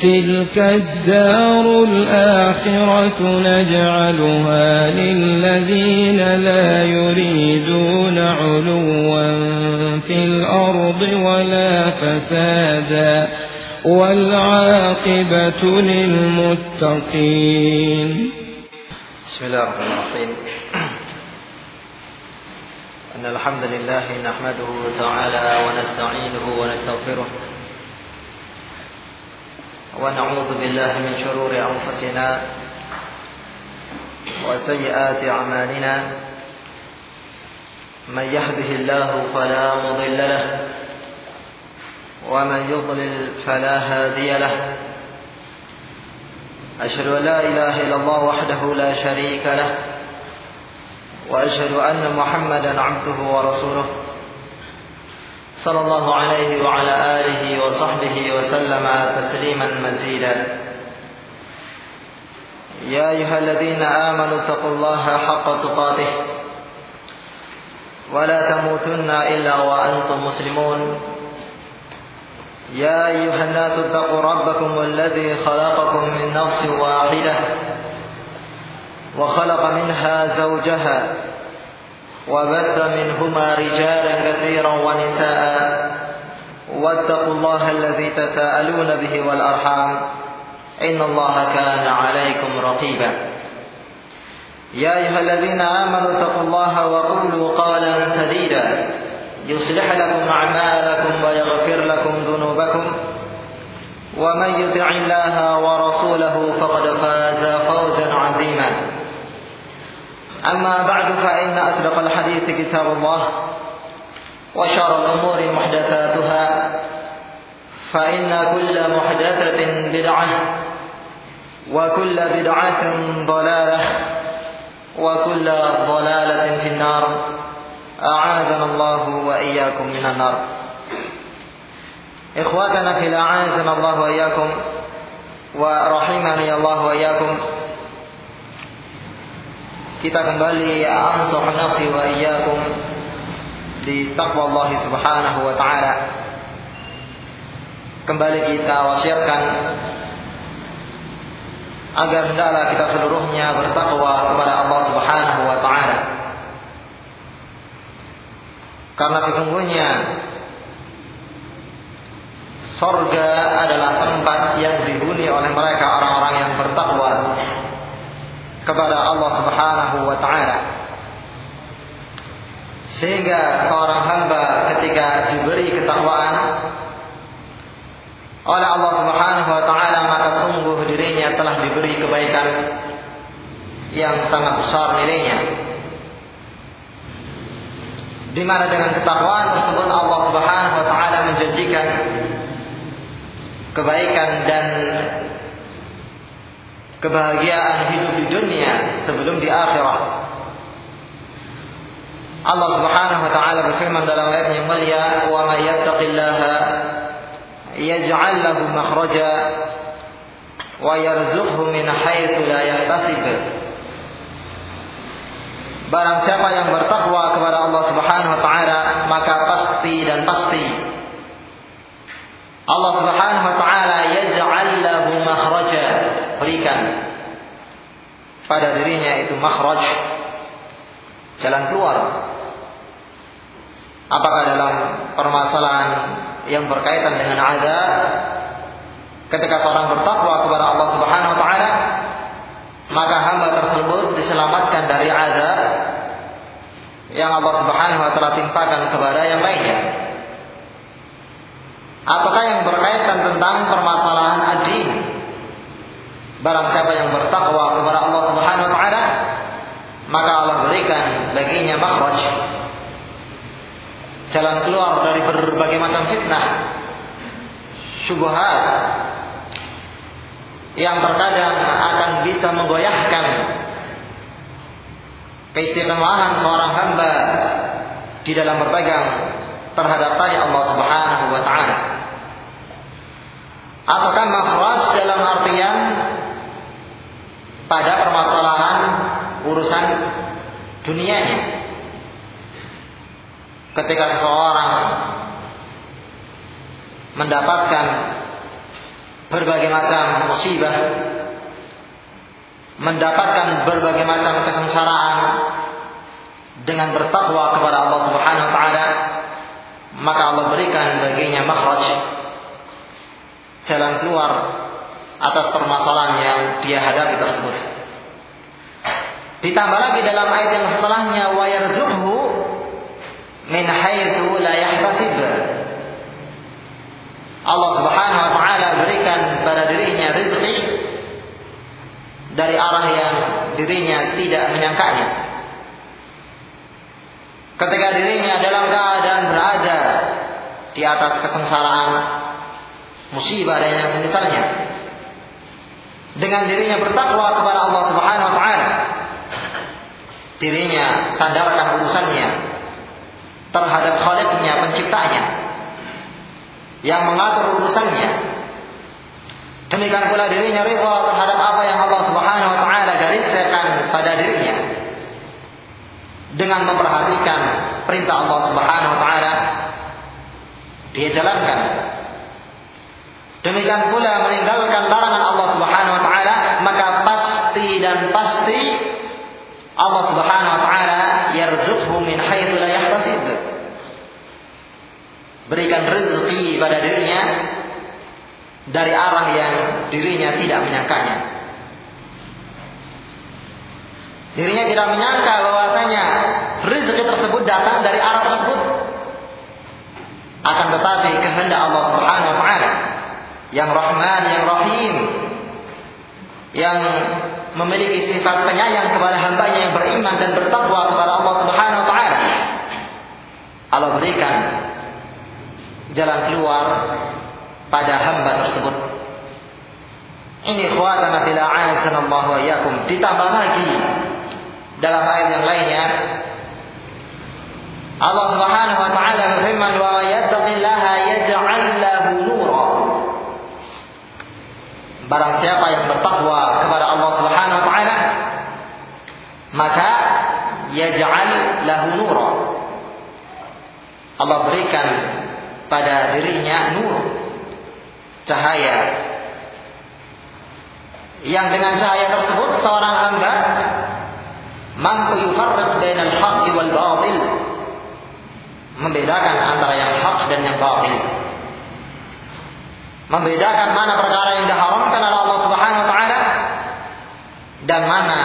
تلك الدار الآخرة نجعلها للذين لا يريدون علوا في الأرض ولا فسادا والعاقبة للمتقين بسم الله الرحمن الرحيم. إن الحمد لله نحمده تعالى ونستعينه ونستغفره ونعوذ بالله من شرور أنفسنا وسيئات أعمالنا. من يهده الله فلا مضل له ومن يضلل فلا هادي له. أشهد أن لا إله إلا الله وحده لا شريك له وأشهد أن محمدا عبده ورسوله. صلى الله عليه وعلى آله وصحبه وسلم تسليما مزيدا. يا أيها الذين آمنوا اتقوا الله حق تقاته. ولا تموتن إلا وأنتم مسلمون. يا أيها الناس اتقوا ربكم الذي خلقكم من نفس واحدة. وخلق منها زوجها. وبث منهما رجالا كثيرا ونساء. واتقوا الله الذي تساءلون به والأرحام. إن الله كان عليكم رقيبا. يا أيها الذين آمنوا اتقوا الله وقولوا قولا سديدا. يصلح لكم أعمالكم ويغفر لكم ذنوبكم. ومن يطع الله ورسوله فقد فاز أما بعد فإن أصدق الحديث كتاب الله وشر الأمور محدثاتها فإن كل محدثة بدعة وكل بدعة ضلالة وكل ضلالة في النار. أعاذنا الله وإياكم من النار. إخواتنا في أعاذنا الله وإياكم ورحمني الله وإياكم. Kita kembali ansur nafsi wa iyyakum di taqwa Allah Subhanahu wa taala. Kembali kita wasiatkan agar hendaklah kita seluruhnya bertakwa kepada Allah Subhanahu wa taala. Karena sesungguhnya sorga adalah tempat yang dihuni oleh mereka orang-orang yang bertakwa kepada Allah Subhanahu wa taala. Sehingga seorang hamba ketika diberi ketakwaan oleh Allah Subhanahu wa taala maka sungguh dirinya telah diberi kebaikan yang sangat besar nilainya. Di mana dengan ketakwaan tersebut Allah Subhanahu wa taala menjanjikan kebaikan dan kebahagiaan hidup di dunia sebelum di akhirat. Allah Subhanahu wa taala berfirman dalam ayat yang mulia, "Wa may yattaqillaha yaj'al lahu makhraja wa yarzuqhu min haitsu la yahtasib." Barang siapa yang bertakwa kepada Allah Subhanahu wa taala, maka pasti dan pasti Allah Subhanahu wa taala yaj'al lahu makhraja berikan pada dirinya itu makhraj jalan keluar. Apakah dalam permasalahan yang berkaitan dengan azab? Ketika orang bertakwa kepada Allah Subhanahu wa taala maka hamba tersebut diselamatkan dari azab yang Allah Subhanahu wa taala timpakan kepada yang lainnya. Ataukah yang berkaitan tentang permasalahan Barang siapa yang bertakwa kepada Allah Subhanahu wa taala, maka Allah berikan baginya makhraj. Jalan keluar dari berbagai macam fitnah, syubhat yang terkadang akan bisa menggoyahkan keistimewahan seorang hamba di dalam berpegang terhadap tanya Allah Subhanahu wa taala. Apakah makhraj dalam artian pada permasalahan urusan dunianya. Ketika seseorang mendapatkan berbagai macam musibah, mendapatkan berbagai macam kesengsaraan dengan bertakwa kepada Allah Subhanahu wa taala, maka Allah berikan baginya makhraj jalan keluar atas permasalahan yang dia hadapi tersebut. Ditambah lagi dalam ayat yang setelahnya wa yarzuqhu min haitsu la yahtasib. Allah Subhanahu wa taala berikan pada dirinya rezeki dari arah yang dirinya tidak menyangkanya. Ketika dirinya dalam keadaan berada di atas kesengsaraan, musibah dan yang semisalnya, dengan dirinya bertakwa kepada Allah Subhanahu wa taala, dirinya sandarkan urusannya terhadap Khaliknya, penciptanya yang mengatur urusannya. Demikian pula dirinya rida terhadap apa yang Allah Subhanahu wa taala gariskan pada dirinya. Dengan memperhatikan perintah Allah Subhanahu wa taala dia jalankan. Demikian pula meninggalkan larangan Allah Subhanahu wa taala, maka pasti dan pasti Allah Subhanahu wa taala yarzuqhu min haitsu la yahtasib. Berikan rezeki pada dirinya dari arah yang dirinya tidak menyangkanya. Dirinya tidak menyangka bahwasanya rezeki tersebut datang dari arah tersebut. Akan tetapi kehendak Allah Subhanahu wa taala yang Rahman, yang Rahim, yang memiliki sifat penyayang kepada hambanya yang beriman dan bertakwa kepada Allah Subhanahu wa taala. Allah berikan jalan keluar pada hamba tersebut. Ini khawatana fil a'azanallah wa iyyakum. Ditambah lagi dalam ayat yang lainnya Allah Subhanahu wa taala berfirman wa yattaqillaha yaj'al lahu nura. Barang siapa yang bertakwa kepada Allah Subhanahu wa taala maka yaj'al lahu nura. Allah berikan pada dirinya nur cahaya. Yang dengan cahaya tersebut seorang hamba mampu yufarriq bainal haqqi wal batil membedakan antara yang hak dan yang batil. Membedakan mana perkara yang diharamkan oleh Allah Subhanahu wa taala dan mana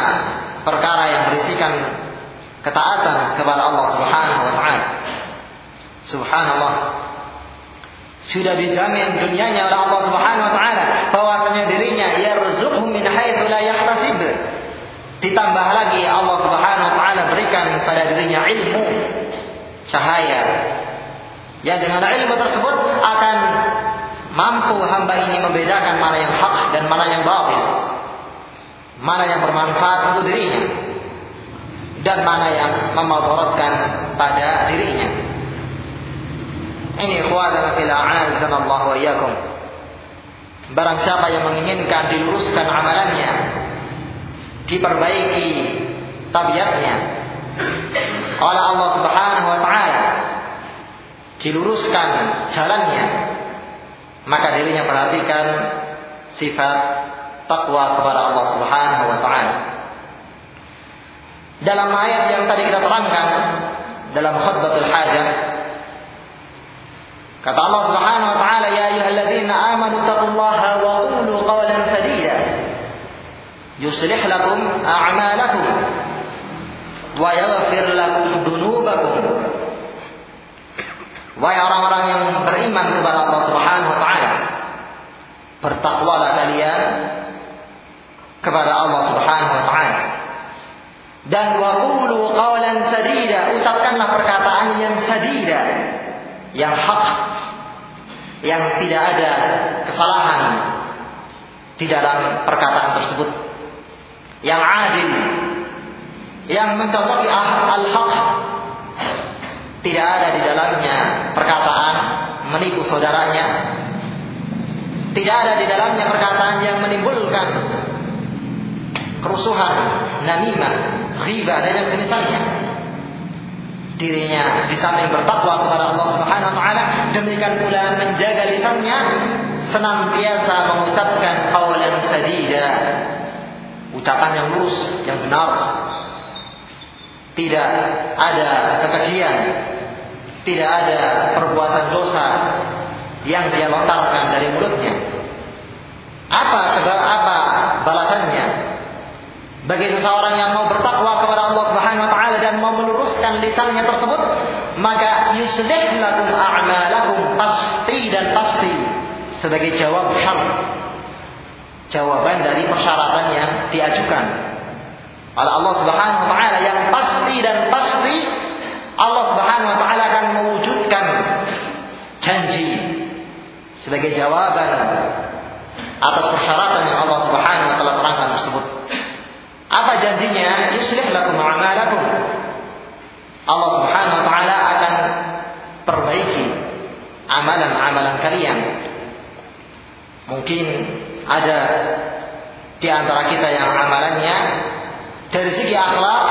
perkara yang berisikan ketaatan kepada Allah Subhanahu wa taala subhanallah sudah dijamin dunianya oleh Allah Subhanahu wa taala bahwasanya dirinya yarzuqhu min haitsu la yahtasib. Ditambah lagi Allah Subhanahu wa taala berikan pada dirinya ilmu cahaya yang dengan ilmu tersebut akan mampu hamba ini membedakan mana yang hak dan mana yang batil. Mana yang bermanfaat untuk dirinya dan mana yang memudaratkan pada dirinya. Ini ikhwana fil Allah wa iyyakum. Barang siapa yang menginginkan diluruskan amalannya, diperbaiki tabiatnya oleh Allah Subhanahu wa taala, diluruskan jalannya, maka dirinya perhatikan sifat takwa kepada Allah Subhanahu wa taala. Dalam ayat yang tadi kita terangkan dalam khutbatul hajah Kata Allah Subhanahu wa taala, "Ya ayyuhalladzina amanu taqullaha wa qulu qawlan sadida yuslih lakum a'malakum wa yaghfir lakum dunubakum." Wahai orang-orang yang beriman kepada Allah Subhanahu wa taala, bertakwalah kalian kepada Allah Subhanahu wa taala. Dan wa qulu qawlan sadida, ucapkanlah perkataan yang sadida, yang hak yang tidak ada kesalahan di dalam perkataan tersebut. Yang adil yang mencocoki al-haq tidak ada di dalamnya perkataan menipu saudaranya. Tidak ada di dalamnya perkataan yang menimbulkan kerusuhan namimah riba dan yang semisalnya dirinya di samping bertakwa kepada Allah Subhanahu wa taala demikian pula menjaga lisannya senantiasa mengucapkan qawlan sadida, ucapan yang lurus, yang benar. Tidak ada kekejian, tidak ada perbuatan dosa yang dia lontarkan dari mulutnya. Apa apa balasannya? Bagi seseorang yang mau bertakwa kepada Allah Subhanahu wa taala dan mau meluruskan lisannya tersebut, maka yuslih lakum a'malakum pasti dan pasti sebagai jawab syarat. Jawaban dari persyaratan yang diajukan oleh Allah Subhanahu wa taala yang pasti dan pasti Allah Subhanahu wa taala akan mewujudkan janji sebagai jawaban atas persyaratan yang Allah Subhanahu wa taala terangkan tersebut. Apa janjinya? Yuslih lakum a'malakum. Allah Subhanahu wa taala akan perbaiki amalan-amalan kalian Mungkin ada di antara kita yang amalannya dari segi akhlak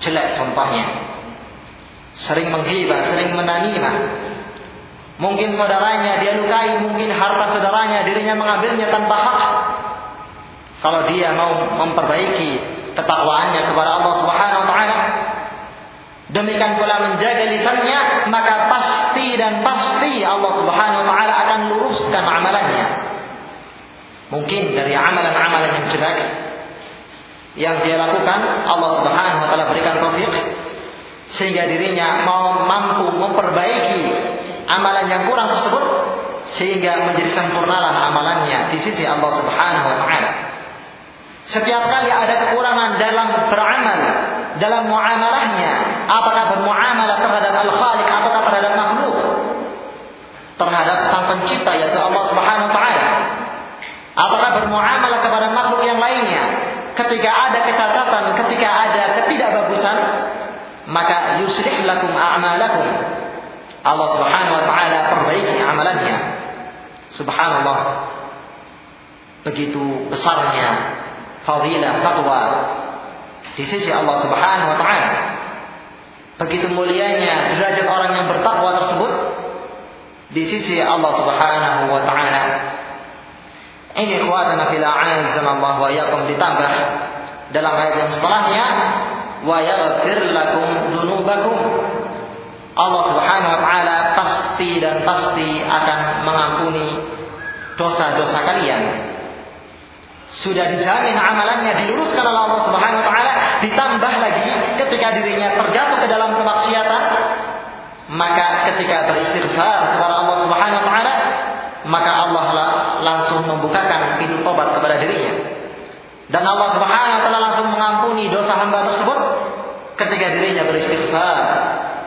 jelek contohnya. Sering menghibah, sering menanimah. Mungkin saudaranya dia lukai, mungkin harta saudaranya dirinya mengambilnya tanpa hak. Kalau dia mau memperbaiki ketakwaannya kepada Allah Subhanahu wa taala, Demikian pula menjaga lisannya, maka pasti dan pasti Allah Subhanahu wa taala akan luruskan amalannya. Mungkin dari amalan-amalan yang jelek yang dia lakukan, Allah Subhanahu wa taala berikan taufik sehingga dirinya mau mampu memperbaiki amalan yang kurang tersebut sehingga menjadi sempurnalah amalannya di sisi Allah Subhanahu wa taala. Setiap kali ada kekurangan dalam beramal, dalam muamalahnya, apakah bermuamalah terhadap Al-Khaliq ataukah terhadap makhluk, terhadap Sang Pencipta yaitu Allah Subhanahu wa taala. Apakah bermuamalah kepada makhluk yang lainnya? Ketika ada kecacatan, ketika ada ketidakbagusan, maka yuslih lakum a'malakum. Allah Subhanahu wa taala perbaiki amalannya. Subhanallah. Begitu besarnya fadilah takwa di sisi Allah Subhanahu wa taala. Begitu mulianya derajat orang yang bertakwa tersebut di sisi Allah Subhanahu wa taala. Ini kuatana fil a'azana Allah wa yakum ditambah dalam ayat yang setelahnya wa yaghfir lakum dzunubakum. Allah Subhanahu wa taala pasti dan pasti akan mengampuni dosa-dosa kalian sudah dijamin amalannya diluruskan oleh Allah Subhanahu wa taala, ditambah lagi ketika dirinya terjatuh ke dalam kemaksiatan, maka ketika beristighfar kepada Allah Subhanahu wa taala, maka Allah langsung membukakan pintu tobat kepada dirinya. Dan Allah Subhanahu wa taala langsung mengampuni dosa hamba tersebut ketika dirinya beristighfar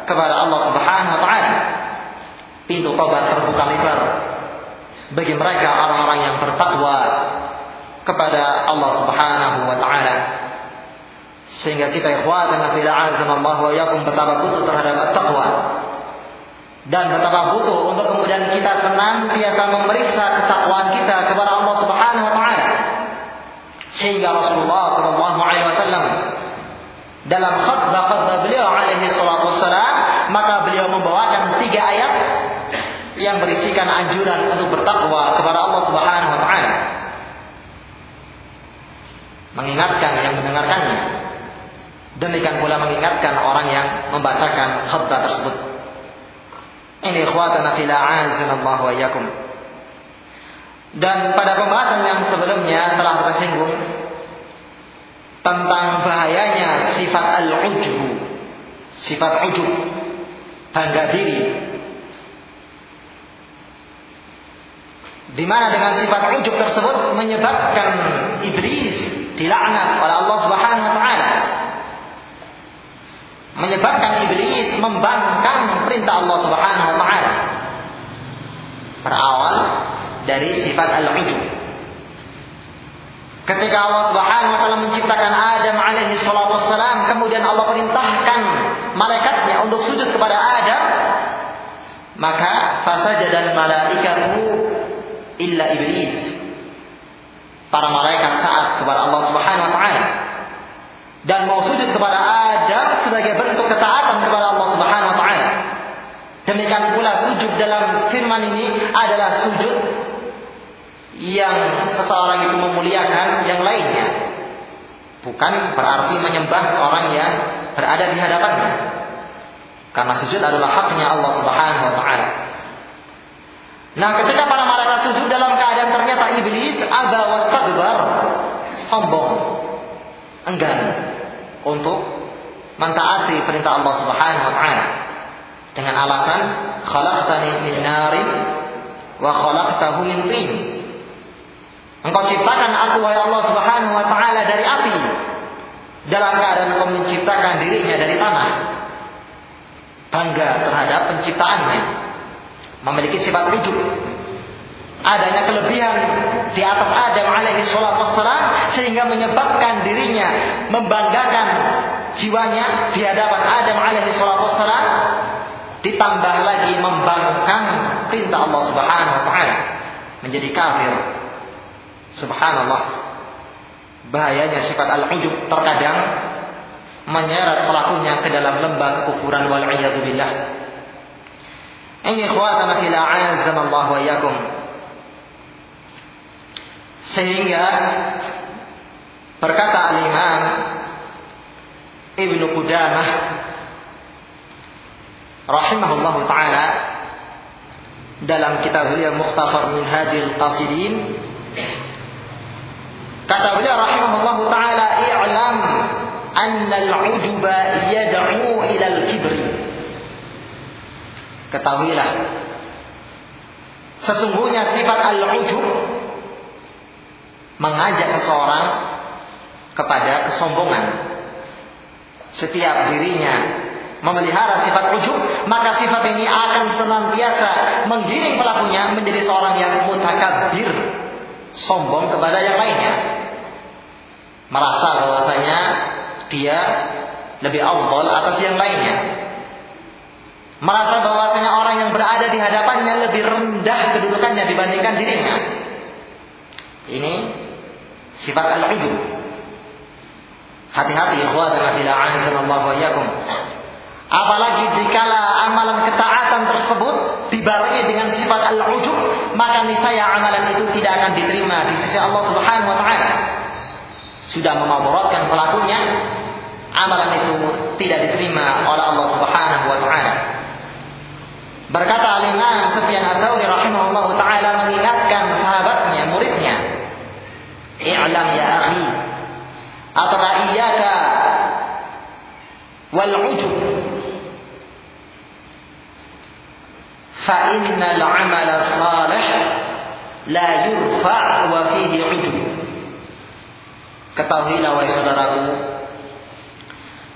kepada Allah Subhanahu wa taala. Pintu tobat terbuka lebar bagi mereka orang-orang yang bertakwa kepada Allah Subhanahu wa taala. Sehingga kita ikhwatan fil Allah wa yakum betapa butuh terhadap taqwa. Dan betapa butuh untuk kemudian kita senantiasa memeriksa ketakwaan kita kepada Allah Subhanahu wa taala. Sehingga Rasulullah sallallahu alaihi wasallam dalam khutbah khutbah beliau alaihi salatu wassalam maka beliau membawakan tiga ayat yang berisikan anjuran untuk bertakwa kepada Allah Subhanahu wa taala mengingatkan yang mendengarkannya. Demikian pula mengingatkan orang yang membacakan khutbah tersebut. Ini ikhwatana fil a'azanallahu wa iyyakum. Dan pada pembahasan yang sebelumnya telah tersinggung tentang bahayanya sifat al-ujub. Sifat ujub, bangga diri. Di mana dengan sifat ujub tersebut menyebabkan iblis dilaknat oleh Allah Subhanahu wa taala. Menyebabkan iblis membangkang perintah Allah Subhanahu wa taala. Berawal dari sifat al-ujub. Ketika Allah Subhanahu wa taala menciptakan Adam alaihi salatu wassalam, kemudian Allah perintahkan malaikatnya untuk sujud kepada Adam, maka fasajada al-malaikatu illa iblis para malaikat taat kepada Allah Subhanahu wa taala dan mau sujud kepada Adam sebagai bentuk ketaatan kepada Allah Subhanahu wa taala. Demikian pula sujud dalam firman ini adalah sujud yang seseorang itu memuliakan yang lainnya. Bukan berarti menyembah orang yang berada di hadapannya. Karena sujud adalah haknya Allah Subhanahu wa taala. Nah, ketika para malaikat sujud dalam keadaan ternyata iblis aba wastakbar, sombong, enggan untuk mentaati perintah Allah Subhanahu wa taala dengan alasan khalaqtani min narin wa khalaqtahu min tin. Engkau ciptakan aku wahai Allah Subhanahu wa taala dari api. Dalam keadaan engkau menciptakan dirinya dari tanah. Bangga terhadap penciptaannya. Memiliki sifat ujub. Adanya kelebihan di atas Adam alaihi salatu wassalam sehingga menyebabkan dirinya membanggakan jiwanya di hadapan Adam alaihi salatu wassalam ditambah lagi membangkang perintah Allah Subhanahu wa taala menjadi kafir. Subhanallah. Bahayanya sifat al-ujub terkadang menyeret pelakunya ke dalam lembah kekufuran wal billah. Ini ikhwatana fil a'azzanallah wa iyyakum. Sehingga berkata al-Imam Ibnu Qudamah rahimahullah taala dalam kitab beliau Mukhtasar Minhajil Qasidin kata beliau rahimahullah taala i'lam anna al-ujuba yad'u ila al-kibri ketahuilah sesungguhnya sifat al-ujub mengajak seseorang kepada kesombongan setiap dirinya memelihara sifat ujub, maka sifat ini akan senantiasa menggiring pelakunya menjadi seorang yang mutakabir, sombong kepada yang lainnya. Merasa bahwasanya dia lebih awal atas yang lainnya. Merasa bahwasanya orang yang berada di hadapannya lebih rendah kedudukannya dibandingkan dirinya. Ini sifat al-ujub. Hati-hati azza wa iyyakum. Apalagi dikala amalan ketaatan tersebut dibarengi dengan sifat al-ujub, maka niscaya amalan itu tidak akan diterima di sisi Allah Subhanahu wa taala. Sudah memaborokan pelakunya, amalan itu tidak diterima oleh Allah Subhanahu wa taala. Berkata Al-Imam Sufyan Ats-Tsauri rahimahullahu taala mengingatkan sahabatnya, muridnya, "I'lam ya akhi, atara iyyaka wal ujub? Fa innal 'amala salih la yurfa' wa fihi ujub." Ketahuilah wahai saudaraku,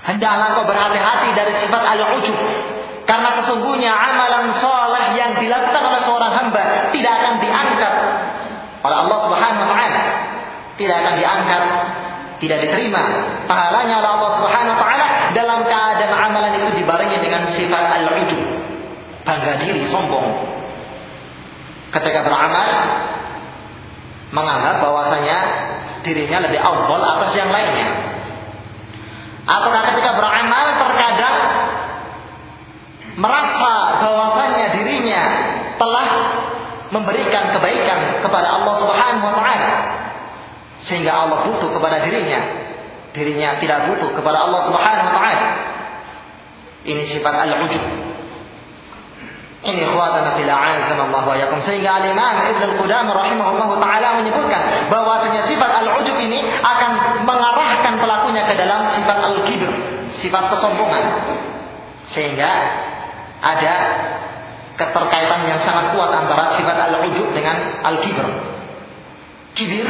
hendaklah kau berhati-hati dari sifat al-ujub. Karena sesungguhnya amalan soleh yang dilakukan oleh seorang hamba Tidak akan diangkat oleh Allah subhanahu wa ta'ala Tidak akan diangkat Tidak diterima Pahalanya oleh Allah subhanahu wa ta'ala Dalam keadaan amalan itu dibarengi dengan sifat al-ujub bangga diri, sombong. Ketika beramal, menganggap bahwasanya dirinya lebih awal atas yang lainnya. Atau ketika beramal terkadang merasa bahwasanya dirinya telah memberikan kebaikan kepada Allah Subhanahu wa taala sehingga Allah butuh kepada dirinya dirinya tidak butuh kepada Allah Subhanahu wa taala ini sifat al-ujub ini khawatana fil a'azanallahu wa yakum. Sehingga Al-Imam Ibn Al-Qudam rahimahullah ta'ala menyebutkan bahwasanya sifat al-ujub ini akan mengarahkan pelakunya ke dalam sifat al-kibr, sifat kesombongan. Sehingga ada keterkaitan yang sangat kuat antara sifat al-ujub dengan al-kibr. Kibir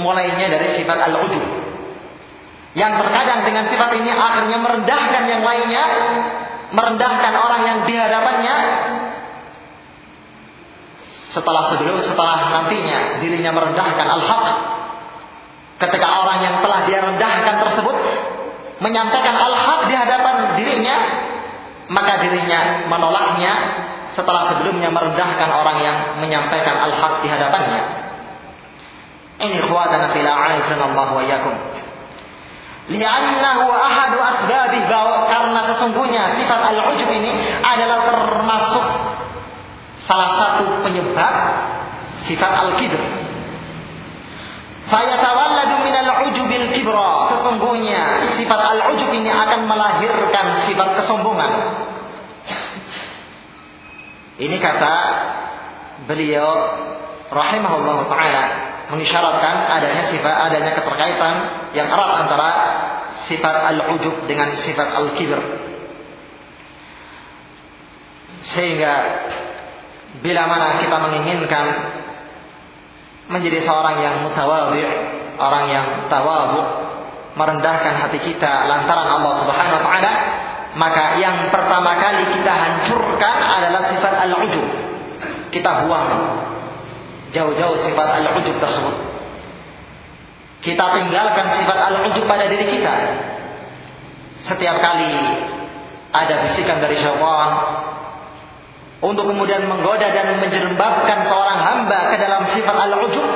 mulainya dari sifat al-ujub. Yang terkadang dengan sifat ini akhirnya merendahkan yang lainnya merendahkan orang yang di hadapannya setelah sebelum setelah nantinya dirinya merendahkan al-haq ketika orang yang telah dia rendahkan tersebut menyampaikan al-haq di hadapan dirinya maka dirinya menolaknya setelah sebelumnya merendahkan orang yang menyampaikan al-haq di hadapannya ini khuatana fil a'azanallahu wa yakum Liannahu ahadu asbabih bahwa karena sesungguhnya sifat al-ujub ini adalah termasuk salah satu penyebab sifat al-kibr. Fayatawalladu minal ujubil kibra. Sesungguhnya sifat al-ujub ini akan melahirkan sifat kesombongan. Ini kata beliau rahimahullah taala mengisyaratkan adanya sifat adanya keterkaitan yang erat antara sifat al-ujub dengan sifat al-kibr. Sehingga bila mana kita menginginkan menjadi seorang yang mutawadhi, orang yang tawadhu, merendahkan hati kita lantaran Allah Subhanahu wa taala, maka yang pertama kali kita hancurkan adalah sifat al-ujub. Kita buang jauh-jauh sifat al-ujub tersebut. Kita tinggalkan sifat al-ujub pada diri kita. Setiap kali ada bisikan dari syaitan untuk kemudian menggoda dan menjerembabkan seorang hamba ke dalam sifat al-ujub,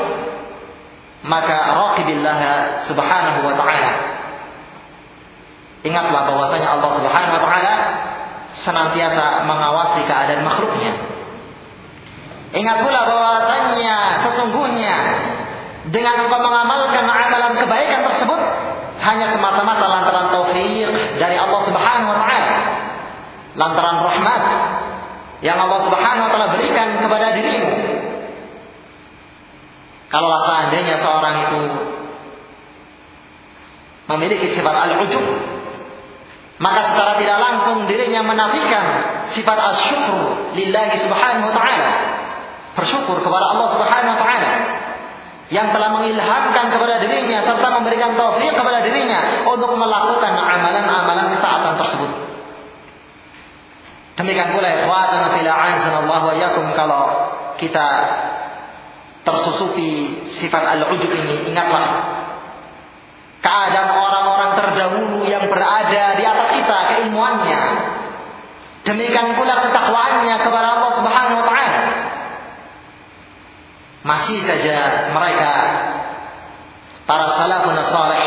maka raqibillah subhanahu wa ta'ala. Ingatlah bahwasanya Allah subhanahu wa ta'ala senantiasa mengawasi keadaan makhluknya. Ingat pula bahwasanya sesungguhnya dengan engkau mengamalkan amalan kebaikan tersebut hanya semata-mata lantaran taufik dari Allah Subhanahu wa taala. Lantaran rahmat yang Allah Subhanahu wa taala berikan kepada dirimu. Kalau seandainya seorang itu memiliki sifat al-ujub, maka secara tidak langsung dirinya menafikan sifat asyukur lillahi subhanahu wa ta'ala bersyukur kepada Allah Subhanahu wa taala yang telah mengilhamkan kepada dirinya serta memberikan taufik kepada dirinya untuk melakukan amalan-amalan ketaatan tersebut. Demikian pula ikhwatan fil Allah wa yakum kalau kita tersusupi sifat al-ujub ini ingatlah keadaan orang-orang terdahulu yang berada di atas kita keilmuannya. Demikian pula ketakwaannya kepada Allah Subhanahu wa taala. Masih saja mereka para salafun saleh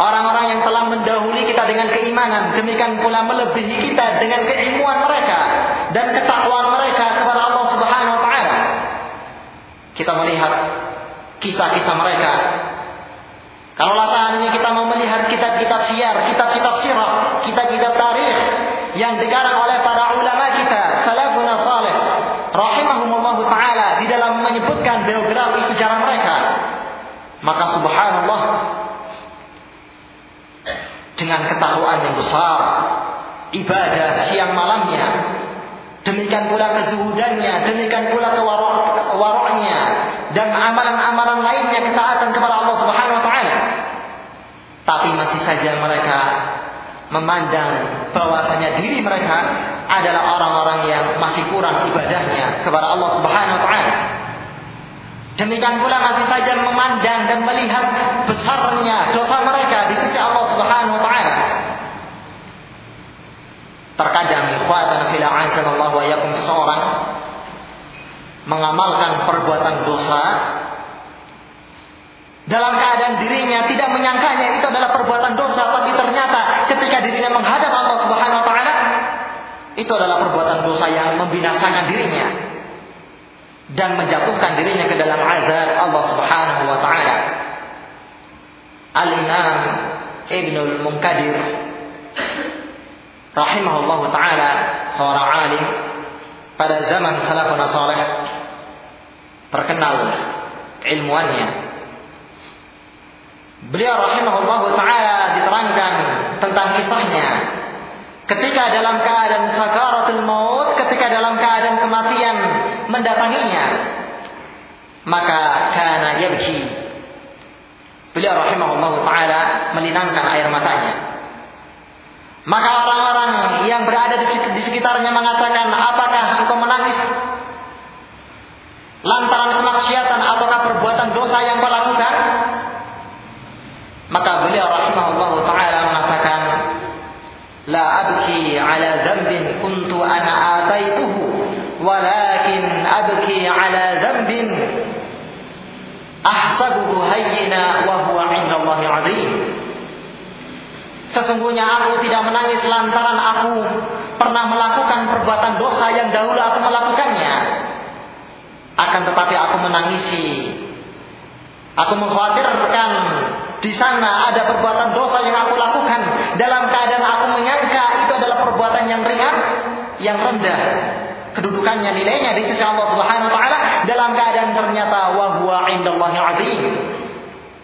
orang-orang yang telah mendahului kita dengan keimanan demikian pula melebihi kita dengan keilmuan mereka dan ketakwaan mereka kepada Allah Subhanahu wa taala. Kita melihat kisah-kisah mereka. Kalau seandainya kita mau melihat kitab-kitab siar, kitab-kitab sirah, kitab-kitab tarikh yang dikarang oleh para ulama kita, salafun saleh, rahimahumullah taala di dalam menyebutkan biografi sejarah mereka maka subhanallah dengan ketakwaan yang besar ibadah siang malamnya demikian pula kezuhudannya demikian pula kewaroknya dan amalan-amalan lainnya ketaatan kepada Allah Subhanahu wa taala tapi masih saja mereka memandang bahwasanya diri mereka adalah orang-orang yang masih kurang ibadahnya kepada Allah Subhanahu wa taala. Demikian pula masih saja memandang dan melihat besarnya dosa mereka sisi Allah Subhanahu wa taala. Terkadang ikhwatan fil Allah wa yakum seseorang mengamalkan perbuatan dosa dalam keadaan dirinya tidak menyangkanya itu adalah perbuatan dosa, tapi ternyata ketika dirinya menghadap Allah Subhanahu wa taala itu adalah perbuatan dosa yang membinasakan dirinya dan menjatuhkan dirinya ke dalam azab Allah Subhanahu wa taala. Al-Imam Ibnul Munkadir rahimahullahu taala seorang alim pada zaman salafun saleh terkenal ilmuannya Beliau rahimahullah taala diterangkan tentang kisahnya ketika dalam keadaan sakaratul maut, ketika dalam keadaan kematian mendatanginya, maka kana yabki. Beliau rahimahullah taala melinangkan air matanya. Maka orang-orang yang berada di sekitarnya mengatakan, apakah engkau menangis lantaran kemaksiatan ataukah perbuatan dosa yang kau lakukan? Maka beliau rahimahullah taala mengatakan, "La abki ala dzambin kuntu ana ataituhu, walakin abki ala dzambin ahsabuhu hayyina wa huwa 'inda Allah 'azim." Sesungguhnya aku tidak menangis lantaran aku pernah melakukan perbuatan dosa yang dahulu aku melakukannya. Akan tetapi aku menangisi. Aku mengkhawatirkan di sana ada perbuatan dosa yang aku lakukan dalam keadaan aku menyangka itu adalah perbuatan yang ringan, yang rendah. Kedudukannya nilainya di sisi Allah Subhanahu wa taala dalam keadaan ternyata wa huwa indallahi azim.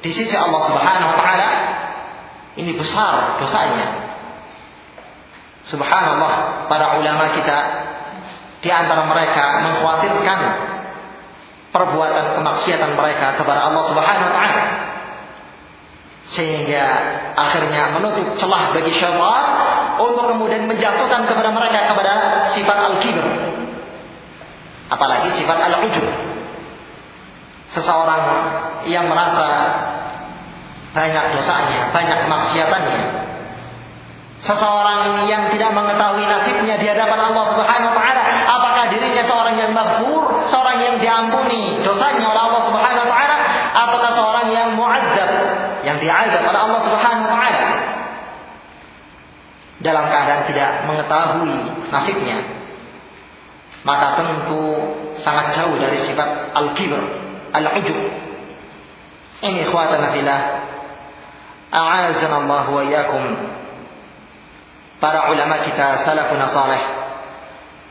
Di sisi Allah Subhanahu wa taala ini besar dosanya. Subhanallah, para ulama kita di antara mereka mengkhawatirkan perbuatan kemaksiatan mereka kepada Allah Subhanahu wa taala. Sehingga akhirnya menutup celah bagi syaitan untuk kemudian menjatuhkan kepada mereka kepada sifat al-kibr. Apalagi sifat al-ujub. Seseorang yang merasa banyak dosanya, banyak kemaksiatannya, seseorang yang tidak mengetahui nasibnya di hadapan Allah Subhanahu wa taala, apakah dirinya seorang yang maghfur, seorang yang diampuni dosanya oleh Allah Subhanahu wa taala, ataukah seorang yang mu'adzab, yang diazab oleh Allah Subhanahu wa taala? Dalam keadaan tidak mengetahui nasibnya, maka tentu sangat jauh dari sifat al-kibr, al-ujub. Ini ikhwatan fillah. A'azana Allah wa iyyakum para ulama kita salafun saleh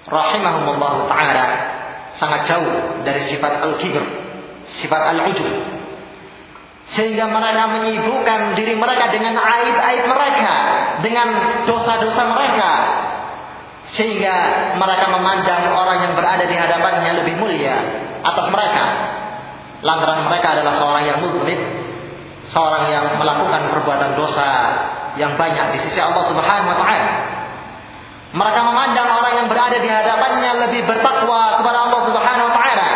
rahimahumullah taala sangat jauh dari sifat al-kibr, sifat al-ujub. Sehingga mereka menyibukkan diri mereka dengan aib-aib mereka, dengan dosa-dosa mereka. Sehingga mereka memandang orang yang berada di hadapannya lebih mulia atas mereka. Lantaran mereka adalah seorang yang muzlim, seorang yang melakukan perbuatan dosa yang banyak di sisi Allah Subhanahu wa taala. Mereka memandang orang yang berada di hadapannya lebih bertakwa kepada Allah Subhanahu wa taala.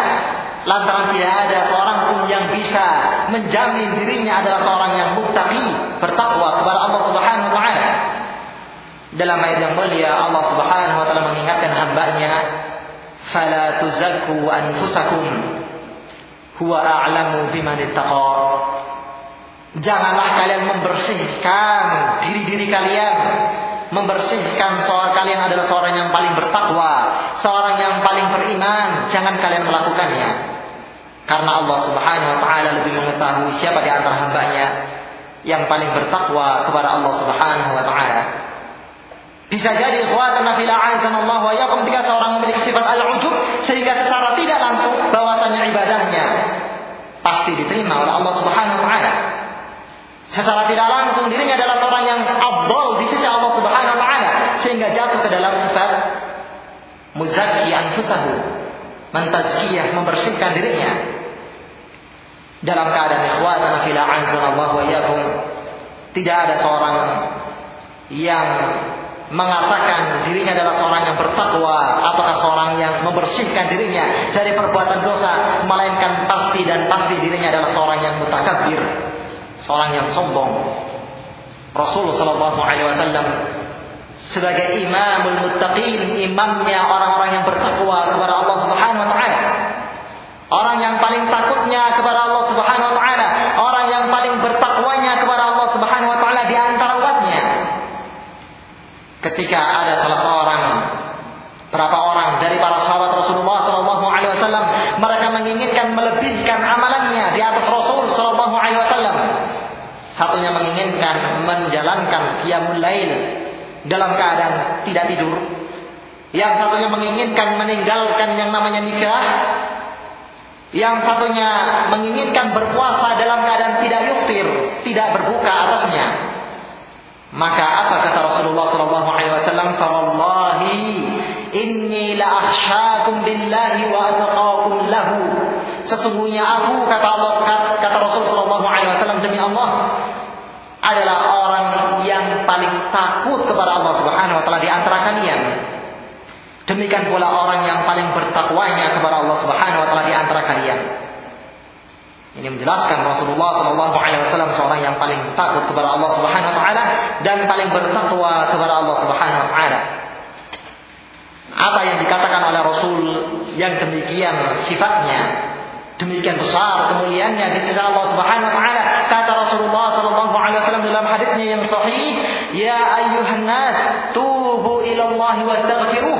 Lantaran tidak ada seorang pun yang bisa menjamin dirinya adalah seorang yang muttaqi, bertakwa kepada Allah Subhanahu wa taala. Dalam ayat yang mulia Allah Subhanahu wa taala mengingatkan hambanya, "Fala tuzakku anfusakum huwa a'lamu biman ittaqa." Janganlah kalian membersihkan diri-diri kalian. Membersihkan soal kalian adalah seorang yang paling bertakwa. Seorang yang paling beriman. Jangan kalian melakukannya. Karena Allah subhanahu wa ta'ala lebih mengetahui siapa di antara hambanya. Yang paling bertakwa kepada Allah subhanahu wa ta'ala. Bisa jadi ikhwatan nafila Allah wa yakum ketika seorang memiliki sifat al-ujub sehingga secara tidak langsung bahwasanya ibadahnya pasti diterima oleh Allah Subhanahu wa taala. Secara tidak langsung dirinya adalah orang yang abdul di sisi Allah Subhanahu wa taala sehingga jatuh ke dalam sifat muzakki anfusahu, mentazkiyah, membersihkan dirinya. Dalam keadaan ikhwatan fila Allah wa tidak ada seorang yang mengatakan dirinya adalah seorang yang bertakwa ataukah seorang yang membersihkan dirinya dari perbuatan dosa melainkan pasti dan pasti dirinya adalah seorang yang mutakabir seorang yang sombong. Rasulullah Shallallahu Alaihi Wasallam sebagai imamul muttaqin, imamnya orang-orang yang bertakwa kepada Allah Subhanahu Wa Taala. Orang yang paling takutnya kepada Allah Subhanahu Wa Taala, orang yang paling bertakwanya kepada Allah Subhanahu Wa Taala di antara umatnya. Ketika ada salah seorang berapa orang dari para sahabat Rasulullah Shallallahu Alaihi Wasallam mereka menginginkan melebihkan amalannya di atas Rasul Shallallahu Alaihi Wasallam Satunya menginginkan menjalankan qiyamul lail dalam keadaan tidak tidur. Yang satunya menginginkan meninggalkan yang namanya nikah. Yang satunya menginginkan berpuasa dalam keadaan tidak yuftir, tidak berbuka atasnya. Maka apa kata Rasulullah sallallahu alaihi wasallam? "Fawallahi inni la billahi wa atqakum lahu." Sesungguhnya aku kata Allah kata Rasulullah sallallahu alaihi wasallam demi Allah adalah orang yang paling takut kepada Allah Subhanahu wa taala di antara kalian. Demikian pula orang yang paling bertakwanya kepada Allah Subhanahu wa taala di antara kalian. Ini menjelaskan Rasulullah Shallallahu Alaihi Wasallam seorang yang paling takut kepada Allah Subhanahu Wa Taala dan paling bertakwa kepada Allah Subhanahu Wa Taala. Apa yang dikatakan oleh Rasul yang demikian sifatnya, demikian besar kemuliaannya di sisi Allah Subhanahu Wa Taala. Kata Rasulullah Shallallahu Alaihi Wasallam dalam hadisnya yang sahih, Ya ayuhan nas, tubu ila ila Allah wastaghfiruh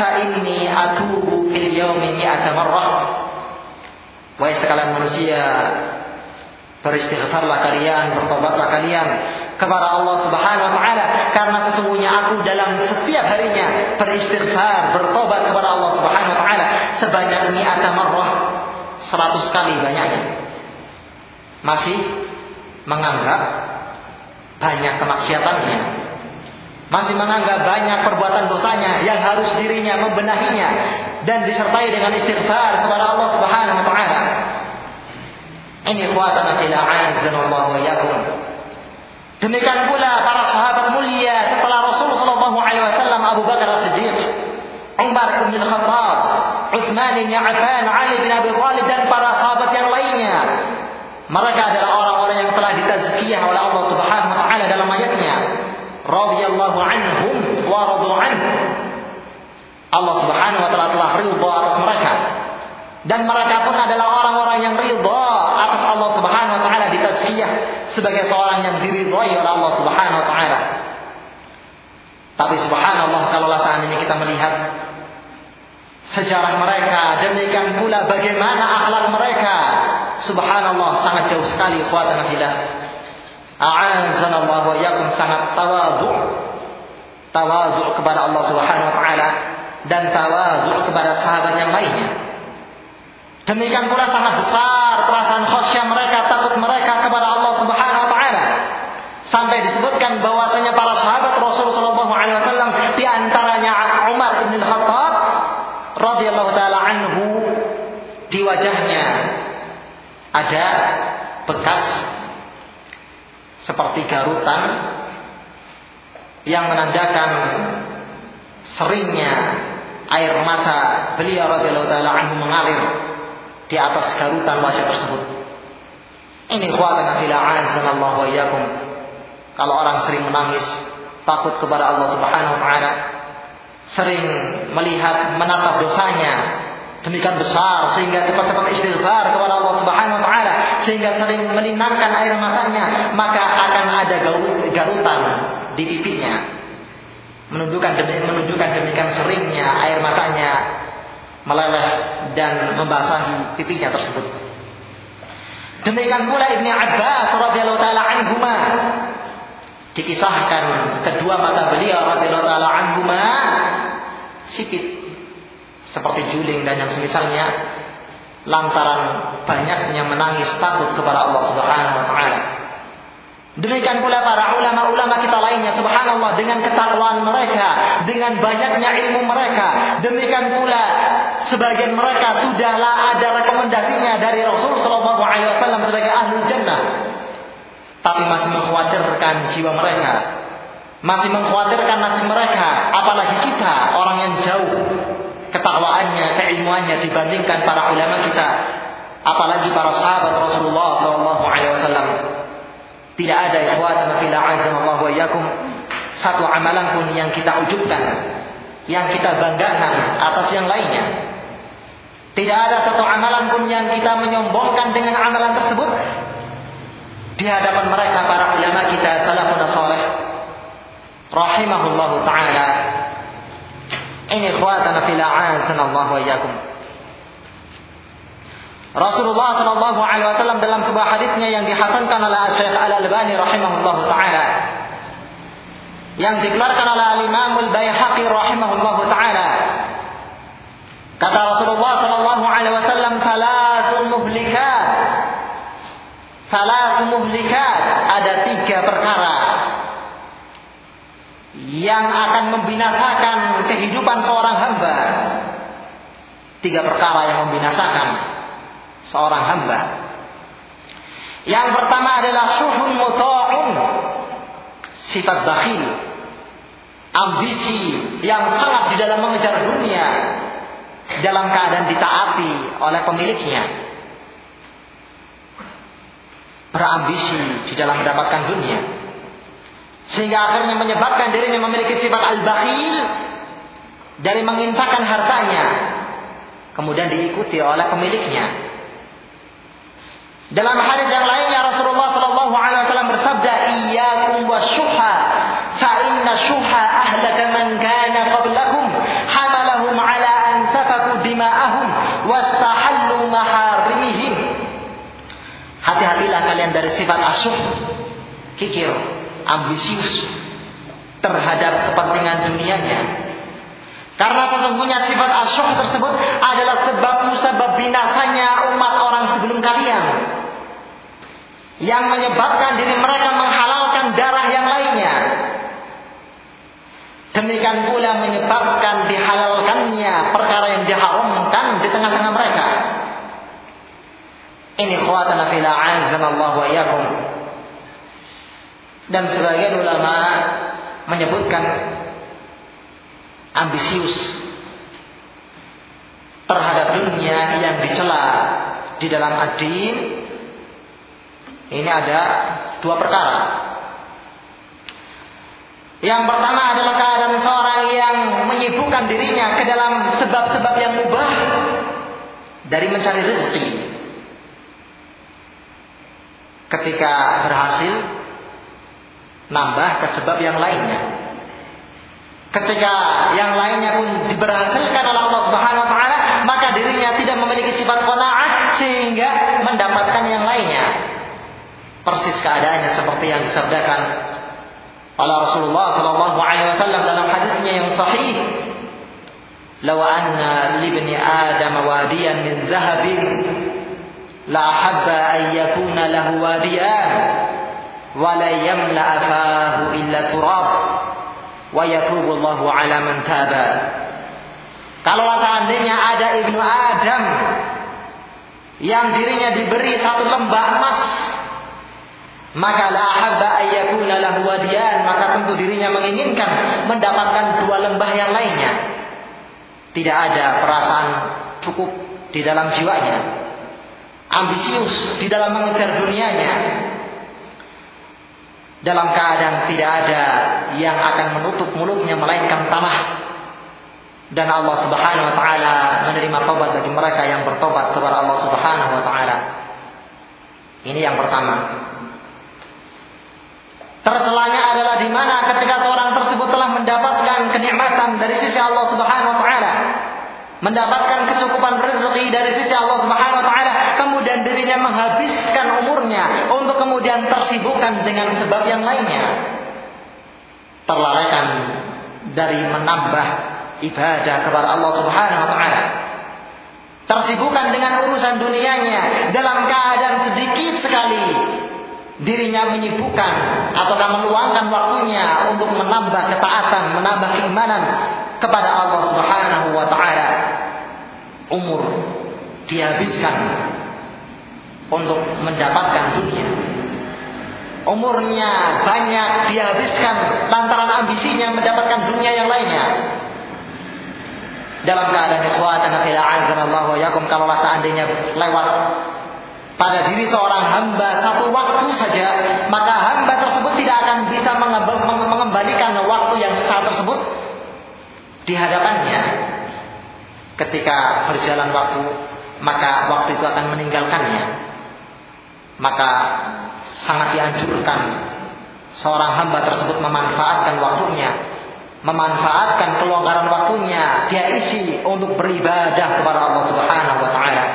fa inni atubu fil yawmi mi'ata marrah. Wahai sekalian manusia, beristighfarlah kalian, bertobatlah kalian kepada Allah Subhanahu wa taala karena sesungguhnya aku dalam setiap harinya beristighfar, bertobat kepada Allah Subhanahu wa taala sebanyak mi'ata marrah, 100 kali banyaknya. Masih menganggap banyak kemaksiatannya. Masih menganggap banyak perbuatan dosanya yang harus dirinya membenahinya dan disertai dengan istighfar kepada Allah Subhanahu wa taala. Ini kuatan fil a'azzanallahu wa yakum. Demikian pula para sahabat mulia setelah Rasul sallallahu alaihi wasallam Abu Bakar As-Siddiq, Umar bin Khattab, Utsman bin Affan, Ali bin Abi Thalib dan para sahabat yang lainnya. Mereka adalah orang-orang yang telah ditazkiyah oleh Allah Subhanahu wa taala dalam ayatnya. Radhiyallahu anhum wa radu anhu. Allah Subhanahu wa taala telah ridha atas mereka. Dan mereka pun adalah orang-orang yang ridha atas Allah Subhanahu wa taala ditazkiyah sebagai seorang yang diridhai oleh Allah Subhanahu wa taala. Tapi subhanallah kalau seandainya kita melihat sejarah mereka, demikian pula bagaimana akhlak mereka. Subhanallah sangat jauh sekali kuatan fillah. A'azanallah wa sangat tawadhu. Tawadhu kepada Allah Subhanahu wa taala dan tawadhu kepada sahabat yang lainnya. Demikian pula sangat besar perasaan khasyah mereka, takut mereka kepada Allah Subhanahu wa taala. Disebutkan bahwasanya para sahabat Rasul sallallahu alaihi wasallam di antaranya Umar bin Khattab radhiyallahu taala anhu di wajahnya ada bekas seperti garutan yang menandakan seringnya air mata beliau radhiyallahu taala anhu mengalir di atas garutan wajah tersebut. Ini kuatan fil Allah wa iyyakum. Kalau orang sering menangis, takut kepada Allah Subhanahu wa taala, sering melihat menatap dosanya demikian besar sehingga cepat-cepat istighfar kepada Allah Subhanahu wa taala sehingga sering meninangkan air matanya, maka akan ada garutan di pipinya. Menunjukkan menunjukkan demikian seringnya air matanya meleleh dan membasahi pipinya tersebut. Demikian pula Ibnu Abbas radhiyallahu taala anhuma dikisahkan kedua mata beliau radhiyallahu taala anhuma sipit seperti juling dan yang semisalnya lantaran banyaknya menangis takut kepada Allah Subhanahu wa taala. Demikian pula para ulama-ulama kita lainnya, subhanallah, dengan ketakwaan mereka, dengan banyaknya ilmu mereka. Demikian pula sebagian mereka sudahlah ada rekomendasinya dari Rasul Shallallahu Alaihi Wasallam sebagai ahli jannah, tapi masih mengkhawatirkan jiwa mereka, masih mengkhawatirkan nasib mereka, apalagi kita orang yang jauh. Ketakwaannya, keilmuannya dibandingkan para ulama kita, apalagi para sahabat Rasulullah Shallallahu Alaihi Wasallam. Tidak ada ikhwatan fillah Allah wa yakum satu amalan pun yang kita ujubkan, yang kita banggakan atas yang lainnya. Tidak ada satu amalan pun yang kita menyombongkan dengan amalan tersebut di hadapan mereka para ulama kita salafun saleh rahimahullah taala. Ini ikhwatana fillah Allah wa yakum. Rasulullah Shallallahu Alaihi Wasallam dalam sebuah hadisnya yang dihasankan oleh Syekh Al Albani rahimahullah taala yang dikeluarkan oleh Imam Al Baihaqi rahimahullah taala kata Rasulullah Shallallahu Alaihi Wasallam salasun muhlikat salasun muhlikat ada tiga perkara yang akan membinasakan kehidupan seorang hamba tiga perkara yang membinasakan seorang hamba. Yang pertama adalah suhun muta'un. Sifat bakhil. Ambisi yang sangat di dalam mengejar dunia. Dalam keadaan ditaati oleh pemiliknya. Berambisi di dalam mendapatkan dunia. Sehingga akhirnya menyebabkan dirinya memiliki sifat al-bakhil. Dari menginfakkan hartanya. Kemudian diikuti oleh pemiliknya dalam hadis yang lainnya Rasulullah Shallallahu Alaihi Wasallam bersabda, "Iyyakum wasyuha, fa inna syuha ahlaka man kana Hati-hatilah kalian dari sifat asyuk, kikir, ambisius terhadap kepentingan dunianya. Karena sesungguhnya sifat asyuk tersebut adalah sebab musabab binasanya umat orang sebelum kalian. Yang menyebabkan diri mereka menghalalkan darah yang lainnya. Demikian pula menyebabkan dihalalkannya perkara yang diharamkan di tengah-tengah mereka. Ini khuatana fila Allah wa iyakum. Dan sebagian ulama menyebutkan ambisius terhadap dunia yang dicela di dalam adin ini ada dua perkara. Yang pertama adalah keadaan seorang yang menyibukkan dirinya ke dalam sebab-sebab yang mubah dari mencari rezeki. Ketika berhasil nambah ke sebab yang lainnya. Ketika yang lainnya pun diberhasilkan oleh Allah Subhanahu wa taala, maka dirinya tidak memiliki sifat qanaah sehingga mendapatkan yang lainnya. Persis keadaannya seperti yang disabdakan oleh Rasulullah sallallahu alaihi wasallam dalam hadisnya yang sahih. "Law anna libni Adam wadiyan min zahabin la habba an yakuna lahu wadiyan ولا يملأ فاه إلا تراب ويتوب الله على من تاب kalau seandainya ada ibnu Adam yang dirinya diberi satu lembah emas maka la habba ayyakuna lahu wadiyan maka tentu dirinya menginginkan mendapatkan dua lembah yang lainnya tidak ada perasaan cukup di dalam jiwanya ambisius di dalam mengejar dunianya dalam keadaan tidak ada yang akan menutup mulutnya melainkan tanah dan Allah Subhanahu wa taala menerima tobat bagi mereka yang bertobat kepada Allah Subhanahu wa taala. Ini yang pertama. Terselanya adalah di mana ketika seorang tersebut telah mendapatkan kenikmatan dari sisi Allah Subhanahu wa taala, mendapatkan kecukupan rezeki dari sisi Allah Subhanahu wa taala, kemudian dirinya menghabiskan umurnya untuk kemudian tersibukkan dengan sebab yang lainnya. Terlalaikan dari menambah ibadah kepada Allah Subhanahu wa taala. Tersibukkan dengan urusan dunianya dalam keadaan sedikit sekali dirinya menyibukkan atau meluangkan waktunya untuk menambah ketaatan, menambah keimanan kepada Allah Subhanahu wa taala. Umur dihabiskan untuk mendapatkan dunia. Umurnya banyak dihabiskan lantaran ambisinya mendapatkan dunia yang lainnya. Dalam keadaan kekuatan Allah wa yakum kalau seandainya lewat pada diri seorang hamba satu waktu saja, maka hamba tersebut tidak akan bisa mengembalikan waktu yang saat tersebut di hadapannya. Ketika berjalan waktu, maka waktu itu akan meninggalkannya maka sangat dianjurkan seorang hamba tersebut memanfaatkan waktunya, memanfaatkan kelonggaran waktunya, dia isi untuk beribadah kepada Allah Subhanahu wa taala.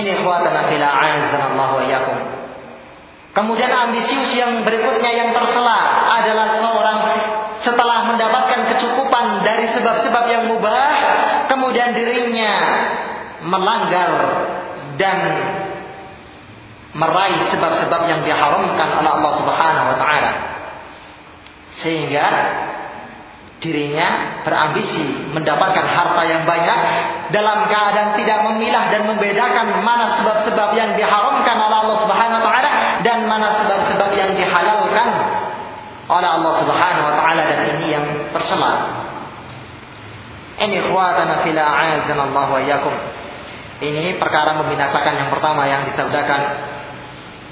Ini khuatana fil Allah wa yakum. Kemudian ambisius yang berikutnya yang tercela adalah seorang setelah mendapatkan kecukupan dari sebab-sebab yang mubah, kemudian dirinya melanggar dan meraih sebab-sebab yang diharamkan oleh Allah Subhanahu wa taala. Sehingga dirinya berambisi mendapatkan harta yang banyak dalam keadaan tidak memilah dan membedakan mana sebab-sebab yang diharamkan oleh Allah Subhanahu wa taala dan mana sebab-sebab yang dihalalkan oleh Allah Subhanahu wa taala dan ini yang tercela. Ini khuatana fil Allah wa yakum. Ini perkara membinasakan yang pertama yang disabdakan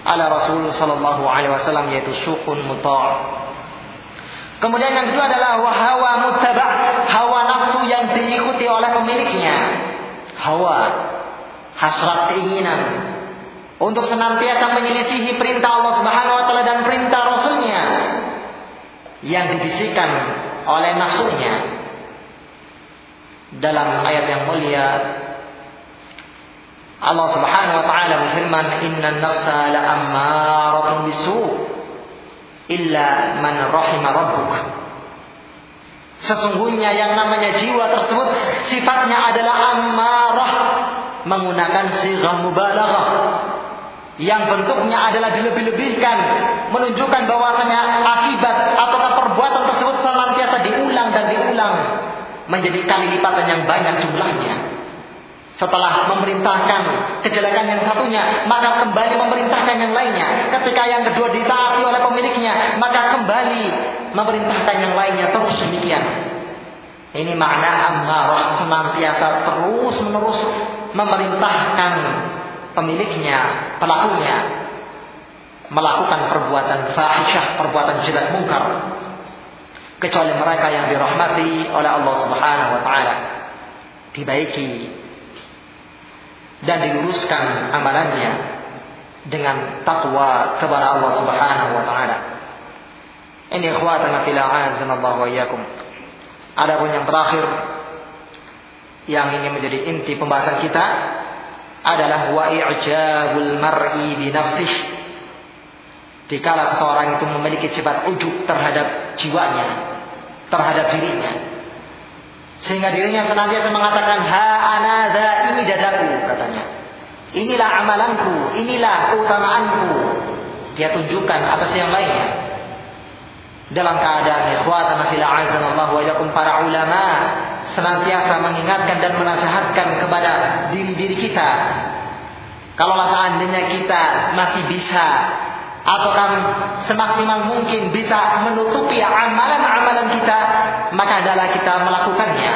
ala Rasul sallallahu alaihi wasallam yaitu sukun muta'. Kemudian yang kedua adalah wahawa muttaba', hawa nafsu yang diikuti oleh pemiliknya. Hawa, hasrat keinginan untuk senantiasa menyelisihi perintah Allah Subhanahu wa taala dan perintah Rasulnya yang dibisikkan oleh nafsunya. Dalam ayat yang mulia Allah Subhanahu wa taala berfirman, "Innan nafsa la'ammaratun bisu illa man rahima rabbuk." Sesungguhnya yang namanya jiwa tersebut sifatnya adalah ammarah menggunakan sighah mubalaghah yang bentuknya adalah dilebih-lebihkan menunjukkan bahwasanya akibat atau perbuatan tersebut senantiasa diulang dan diulang menjadi kali lipatan yang banyak jumlahnya. Setelah memerintahkan kejelekan yang satunya, maka kembali memerintahkan yang lainnya. Ketika yang kedua ditaati oleh pemiliknya, maka kembali memerintahkan yang lainnya terus demikian. Ini makna amarah senantiasa terus menerus memerintahkan pemiliknya, pelakunya melakukan perbuatan fahisyah, perbuatan jelek mungkar kecuali mereka yang dirahmati oleh Allah Subhanahu wa taala dibaiki dan diluruskan amalannya dengan takwa kepada Allah Subhanahu wa taala. Ini ikhwatana fil Allah wa iyyakum. Adapun yang terakhir yang ini menjadi inti pembahasan kita adalah wa i'jabul mar'i bi nafsih. Dikala seseorang itu memiliki sifat ujub terhadap jiwanya, terhadap dirinya, sehingga dirinya senantiasa mengatakan, Ha anada ini dadaku, katanya. Inilah amalanku, inilah keutamaanku. Dia tunjukkan atas yang lainnya. Dalam keadaan ikhwatan fil Allah wa yakum para ulama senantiasa mengingatkan dan menasihatkan kepada diri-diri kita. Kalau seandainya kita masih bisa atau kan semaksimal mungkin bisa menutupi amalan-amalan kita, maka adalah kita melakukannya.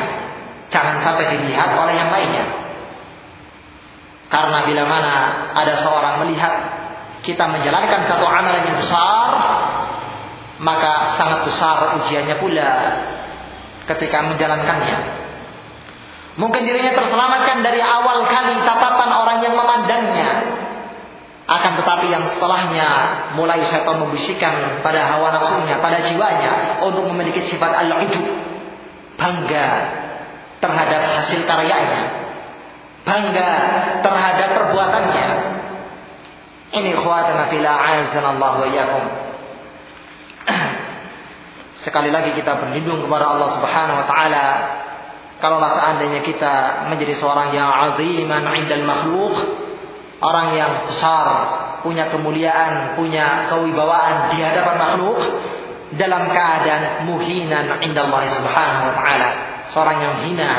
Jangan sampai dilihat oleh yang lainnya. Karena bila mana ada seorang melihat kita menjalankan satu amalan yang besar, maka sangat besar ujiannya pula ketika menjalankannya. Mungkin dirinya terselamatkan dari awal kali tatapan orang yang memandangnya, akan tetapi yang setelahnya mulai syaitan membisikkan pada hawa nafsunya, pada jiwanya untuk memiliki sifat al-ujub, bangga terhadap hasil karyanya, bangga terhadap perbuatannya. Ini khawatana fila Allah wa yakum. Sekali lagi kita berlindung kepada Allah Subhanahu wa taala kalaulah seandainya kita menjadi seorang yang aziman indal makhluk orang yang besar, punya kemuliaan, punya kewibawaan di hadapan makhluk dalam keadaan muhinan Allah subhanahu wa ta'ala. Seorang yang hina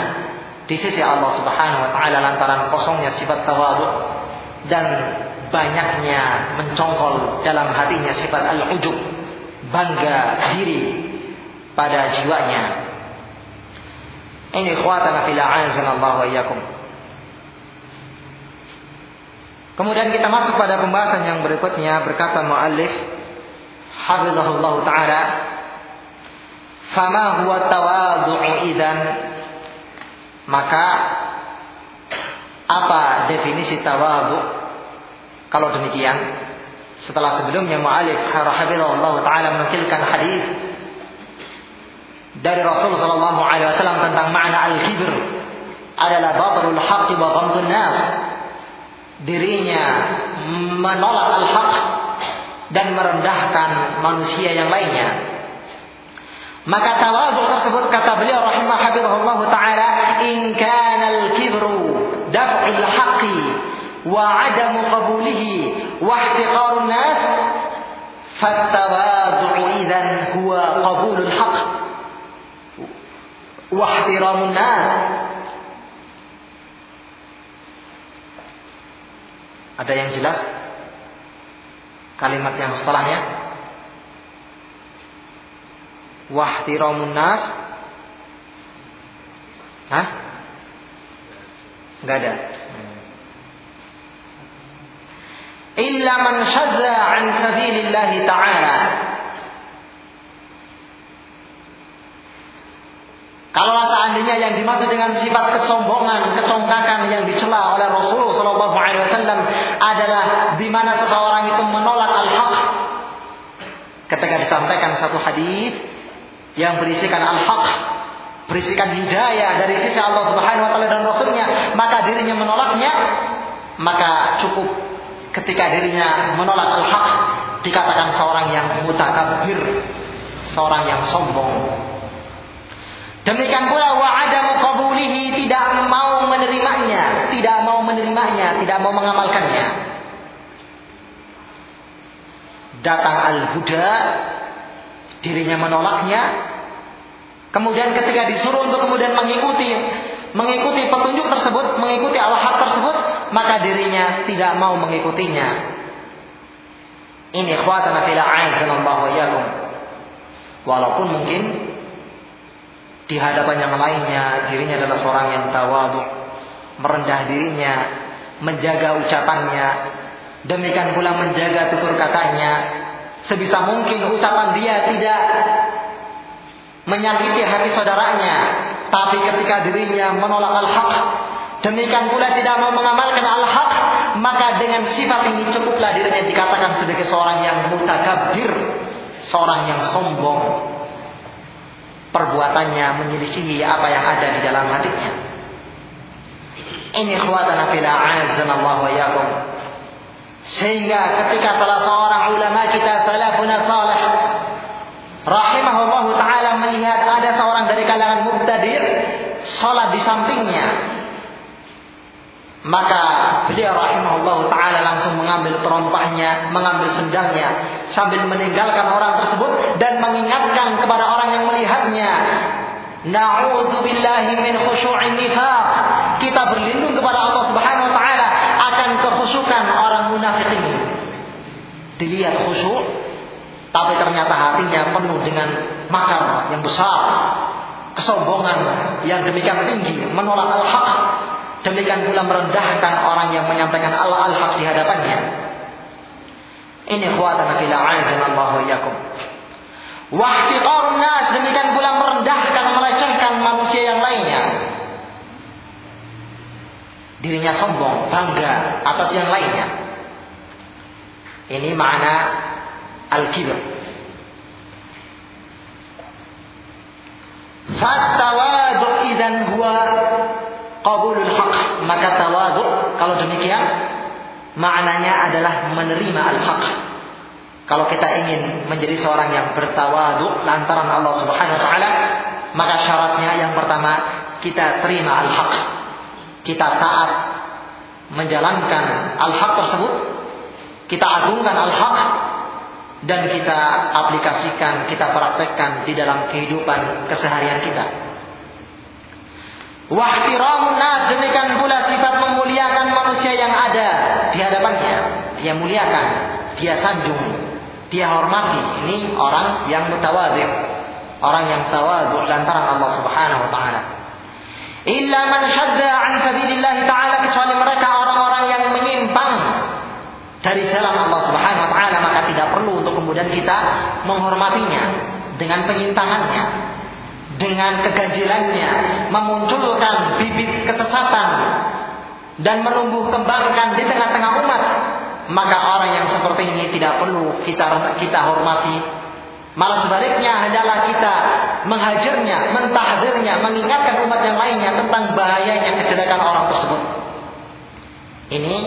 di sisi Allah subhanahu wa ta'ala lantaran kosongnya sifat tawadu dan banyaknya mencongkol dalam hatinya sifat al-ujub, bangga diri pada jiwanya. Ini khawatana fil Allah wa iyyakum. Kemudian kita masuk pada pembahasan yang berikutnya berkata muallif hafizahullah taala fama huwa idzan? Maka apa definisi tawadhu kalau demikian setelah sebelumnya muallif hafizahullah taala menukilkan hadis dari Rasul sallallahu alaihi wasallam tentang makna al-kibr adalah batrul haqqi wa ghamdun nas dirinya menolak al-haq dan merendahkan manusia yang lainnya. Maka tawadhu tersebut kata beliau rahimah hafizahullah taala in kana al-kibru daf'ul haqqi wa 'adamu qabulihi wa ihtiqarun nas fattawadhu idzan huwa qabulul haqq wa ihtiramun nas Ada yang jelas? Kalimat yang setelahnya? Wahtiramun nas. Hah? Enggak ada. Illa man shazza an sabilillah ta'ala. Kalau seandainya yang dimaksud dengan sifat kesombongan, kecongkakan yang dicela oleh Rasulullah Shallallahu Alaihi Wasallam adalah di mana seseorang itu menolak al-haq. Ketika disampaikan satu hadis yang berisikan al-haq, berisikan hidayah dari sisi Allah Subhanahu Wa Taala dan Rasulnya, maka dirinya menolaknya, maka cukup ketika dirinya menolak al-haq dikatakan seorang yang mutakabir, seorang yang sombong. Demikian pula wa adamu qabulihi tidak mau menerimanya, tidak mau menerimanya, tidak mau mengamalkannya. Datang al-huda, dirinya menolaknya. Kemudian ketika disuruh untuk kemudian mengikuti mengikuti petunjuk tersebut, mengikuti al-haq tersebut, maka dirinya tidak mau mengikutinya. Ini ikhwatana fil a'azanallahu wa Walaupun mungkin di hadapan yang lainnya dirinya adalah seorang yang tawadu, merendah dirinya, menjaga ucapannya, demikian pula menjaga tutur katanya. Sebisa mungkin ucapan dia tidak menyakiti hati saudaranya, tapi ketika dirinya menolak al-haq, demikian pula tidak mau mengamalkan al-haq, maka dengan sifat ini cukuplah dirinya dikatakan sebagai seorang yang mutakabir, seorang yang sombong, perbuatannya menyelisihi apa yang ada di dalam hatinya. Ini khuatana fil a'azzanallahu wa yakum. Sehingga ketika salah seorang ulama kita salafuna salih rahimahullahu taala melihat ada seorang dari kalangan mubtadir salat di sampingnya maka beliau rahimahullah ta'ala langsung mengambil terompahnya, mengambil sendalnya sambil meninggalkan orang tersebut dan mengingatkan kepada orang yang melihatnya. Na'udzubillahi min khusyu'in nifaq. Kita berlindung kepada Allah Subhanahu wa taala akan kekhusyukan orang munafik ini. Dilihat khusyuk tapi ternyata hatinya penuh dengan makar yang besar, kesombongan yang demikian tinggi, menolak al-haq, Demikian pula merendahkan orang yang menyampaikan Allah al-haq di hadapannya. Ini khuatan fil a'azanallahu iyyakum. Wahtiqarun nas demikian pula merendahkan melecehkan manusia yang lainnya. Dirinya sombong, bangga atas yang lainnya. Ini makna al-kibr. Fattawadu idan huwa qabulul haq maka tawadu kalau demikian maknanya adalah menerima al-haq kalau kita ingin menjadi seorang yang bertawadu lantaran Allah Subhanahu wa taala maka syaratnya yang pertama kita terima al-haq kita taat menjalankan al-haq tersebut. Kita agungkan al-haq dan kita aplikasikan, kita praktekkan di dalam kehidupan keseharian kita. Wahtiramun demikian pula sifat memuliakan manusia yang ada di hadapannya. Dia muliakan, dia sanjung, dia hormati. Ini orang yang mutawadhi, orang yang tawadhu lantaran Allah Subhanahu wa taala. Illa man shadda an sabilillah taala kecuali mereka orang-orang yang menyimpang dari jalan Allah Subhanahu wa taala maka tidak perlu untuk kemudian kita menghormatinya dengan penyimpangannya dengan keganjilannya memunculkan bibit kesesatan dan menumbuh kembangkan di tengah-tengah umat maka orang yang seperti ini tidak perlu kita kita hormati. Malah sebaliknya adalah kita menghajarnya mentahdirnya mengingatkan umat yang lainnya tentang bahayanya kejelekan orang tersebut. Ini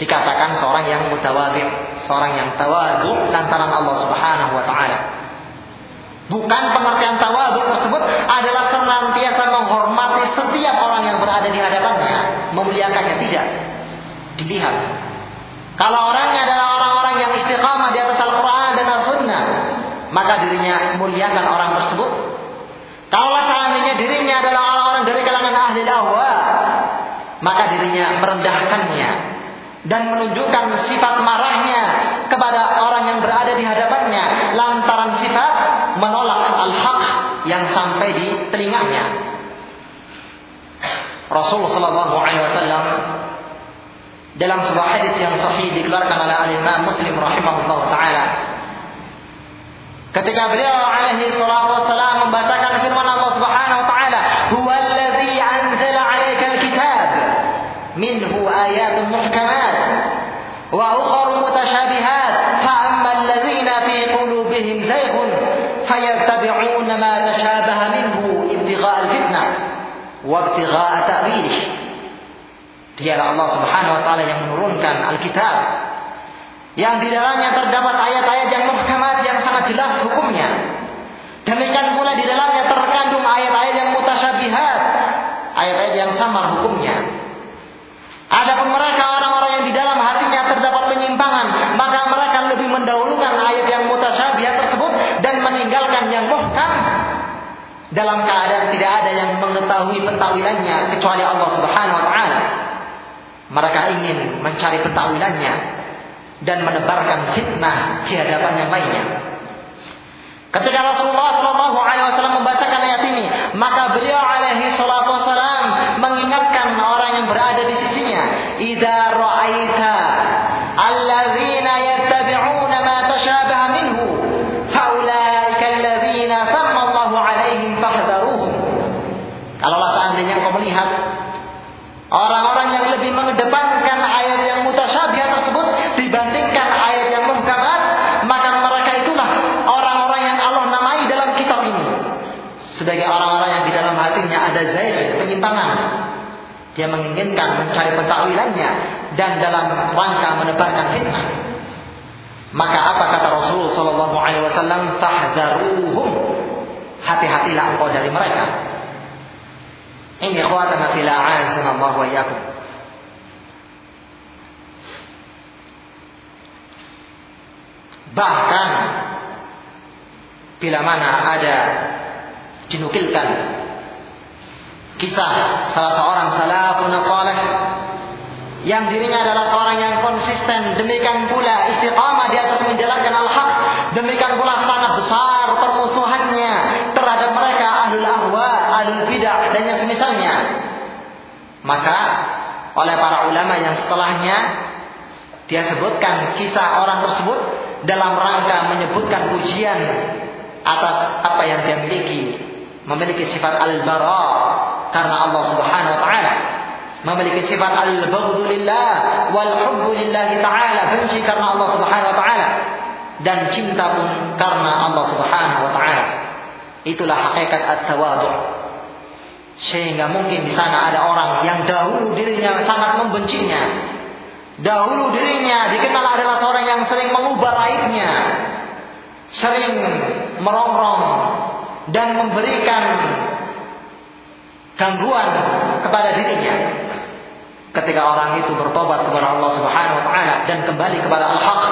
dikatakan seorang yang mutawadhi seorang yang tawadu lantaran Allah Subhanahu wa taala Bukan pengertian tawadu tersebut adalah senantiasa menghormati setiap orang yang berada di hadapannya, memuliakannya tidak. Dilihat. Kalau orangnya adalah orang-orang yang istiqamah di atas Al-Quran dan Al-Sunnah, maka dirinya muliakan orang tersebut. Kalau seandainya dirinya adalah orang-orang dari kalangan ahli dakwah, maka dirinya merendahkannya dan menunjukkan sifat marahnya kepada orang yang berada di hadapannya lantaran sifat menolak al-haq yang sampai di telinganya. Rasulullah Shallallahu Alaihi Wasallam dalam sebuah hadis yang sahih dikeluarkan oleh Al Imam Muslim rahimahullah taala. Ketika beliau alaihi salatu wasallam membacakan firman Allah Subhanahu wa taala, "Huwallazi anzala 'alaikal kitab minhu ayatun muhkamat wa ukhra mutasyabihat fa amma allazina fi qulubihim zayghun fayattabi'una ma tashabaha wabtigha'a ta'wilih. Dialah Allah Subhanahu wa taala yang menurunkan Alkitab yang di dalamnya terdapat ayat-ayat yang muhkamat yang sangat jelas hukumnya. Demikian pula di dalamnya terkandung ayat-ayat yang mutasyabihat, ayat-ayat yang sama hukumnya. Adapun mereka orang-orang yang dalam keadaan tidak ada yang mengetahui pentakwilannya kecuali Allah Subhanahu wa taala. Mereka ingin mencari pentakwilannya dan menebarkan fitnah di hadapan yang lainnya. Ketika Rasulullah Shallallahu Alaihi Wasallam membacakan ayat ini, maka beliau alaihi salatu wasallam mengingatkan orang yang berada di sisinya, "Idza ra'aita Dia menginginkan mencari pentakwilannya dan dalam rangka menebarkan fitnah. Maka apa kata Rasul Shallallahu Alaihi Wasallam? Tahdaruhum. Hati-hatilah engkau dari mereka. Ini khawatana fil a'azana wa iyyakum. Bahkan bila mana ada dinukilkan kisah salah seorang salafun salih yang dirinya adalah orang yang konsisten demikian pula istiqamah di atas menjalankan al-haq demikian pula sangat besar permusuhannya terhadap mereka ahlul ahwa ahlul bidah dan yang semisalnya. Maka oleh para ulama yang setelahnya dia sebutkan kisah orang tersebut dalam rangka menyebutkan pujian atas apa yang dia miliki memiliki sifat al-bara karena Allah Subhanahu wa taala. Memiliki sifat al-baghdhu lillah wal hubbu lillah taala benci karena Allah Subhanahu wa taala dan cinta pun karena Allah Subhanahu wa taala. Itulah hakikat at-tawadhu. Sehingga mungkin di sana ada orang yang dahulu dirinya sangat membencinya. Dahulu dirinya dikenal adalah seorang yang sering mengubah aibnya sering merongrong dan memberikan gangguan kepada dirinya. Ketika orang itu bertobat kepada Allah Subhanahu wa taala dan kembali kepada al-haq,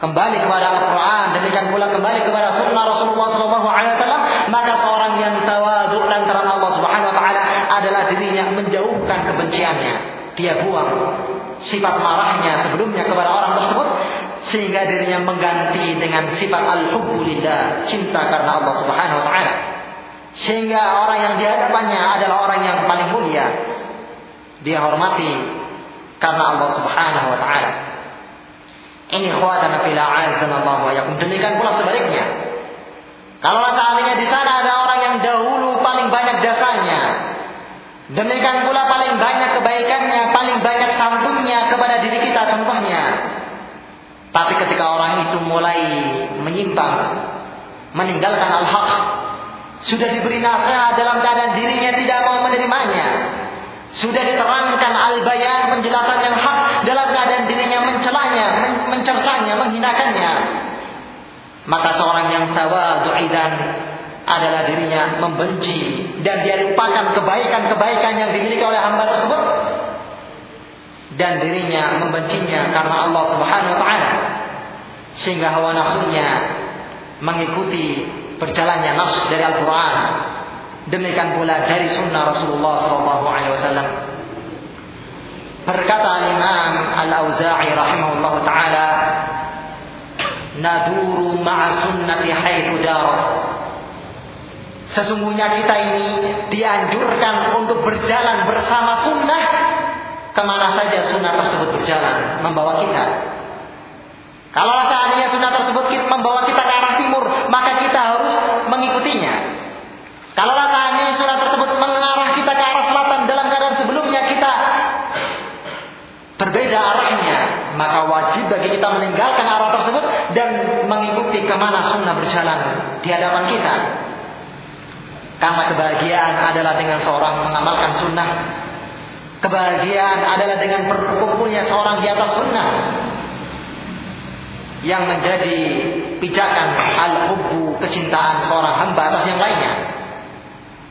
kembali kepada Al-Qur'an, demikian pula kembali kepada sunnah Rasulullah sallallahu alaihi wasallam, maka seorang yang tawadhu lantaran Allah Subhanahu wa taala adalah dirinya menjauhkan kebenciannya. Dia buang sifat marahnya sebelumnya kepada orang tersebut sehingga dirinya mengganti dengan sifat al-hubbu lillah, cinta karena Allah Subhanahu wa taala. Sehingga orang yang di hadapannya adalah orang yang paling mulia. Dia hormati karena Allah Subhanahu wa taala. Ini khawatana fil Allah wa yakum. Demikian pula sebaliknya. Kalau seandainya di sana ada orang yang dahulu paling banyak jasanya, demikian pula paling banyak kebaikannya, paling banyak santunnya kepada diri kita contohnya. Tapi ketika orang itu mulai menyimpang, meninggalkan al-haq, sudah diberi nasihat dalam keadaan dirinya tidak mau menerimanya. Sudah diterangkan al-bayan penjelasan yang hak dalam keadaan dirinya mencelanya, mencercanya, menghinakannya. Maka seorang yang tawadu'idan adalah dirinya membenci dan dia lupakan kebaikan-kebaikan yang dimiliki oleh hamba tersebut dan dirinya membencinya karena Allah Subhanahu wa taala sehingga hawa nafsunya mengikuti berjalannya nafs dari Al-Quran. Demikian pula dari sunnah Rasulullah Sallallahu Alaihi Wasallam. Berkata Imam Al-Auza'i rahimahullah taala, "Naduru ma'a sunnati haitsu darat." Sesungguhnya kita ini dianjurkan untuk berjalan bersama sunnah ke mana saja sunnah tersebut berjalan membawa kita. Kalau seandainya sunnah tersebut membawa kita ke arah timur, maka kita harus mengikutinya. Kalau seandainya sunnah tersebut mengarah kita ke arah selatan dalam keadaan sebelumnya kita berbeda arahnya, maka wajib bagi kita meninggalkan arah tersebut dan mengikuti ke mana sunnah berjalan di hadapan kita. Karena kebahagiaan adalah dengan seorang mengamalkan sunnah Kebahagiaan adalah dengan berkumpulnya seorang di atas sunnah yang menjadi pijakan al-hubbu kecintaan seorang hamba atas yang lainnya.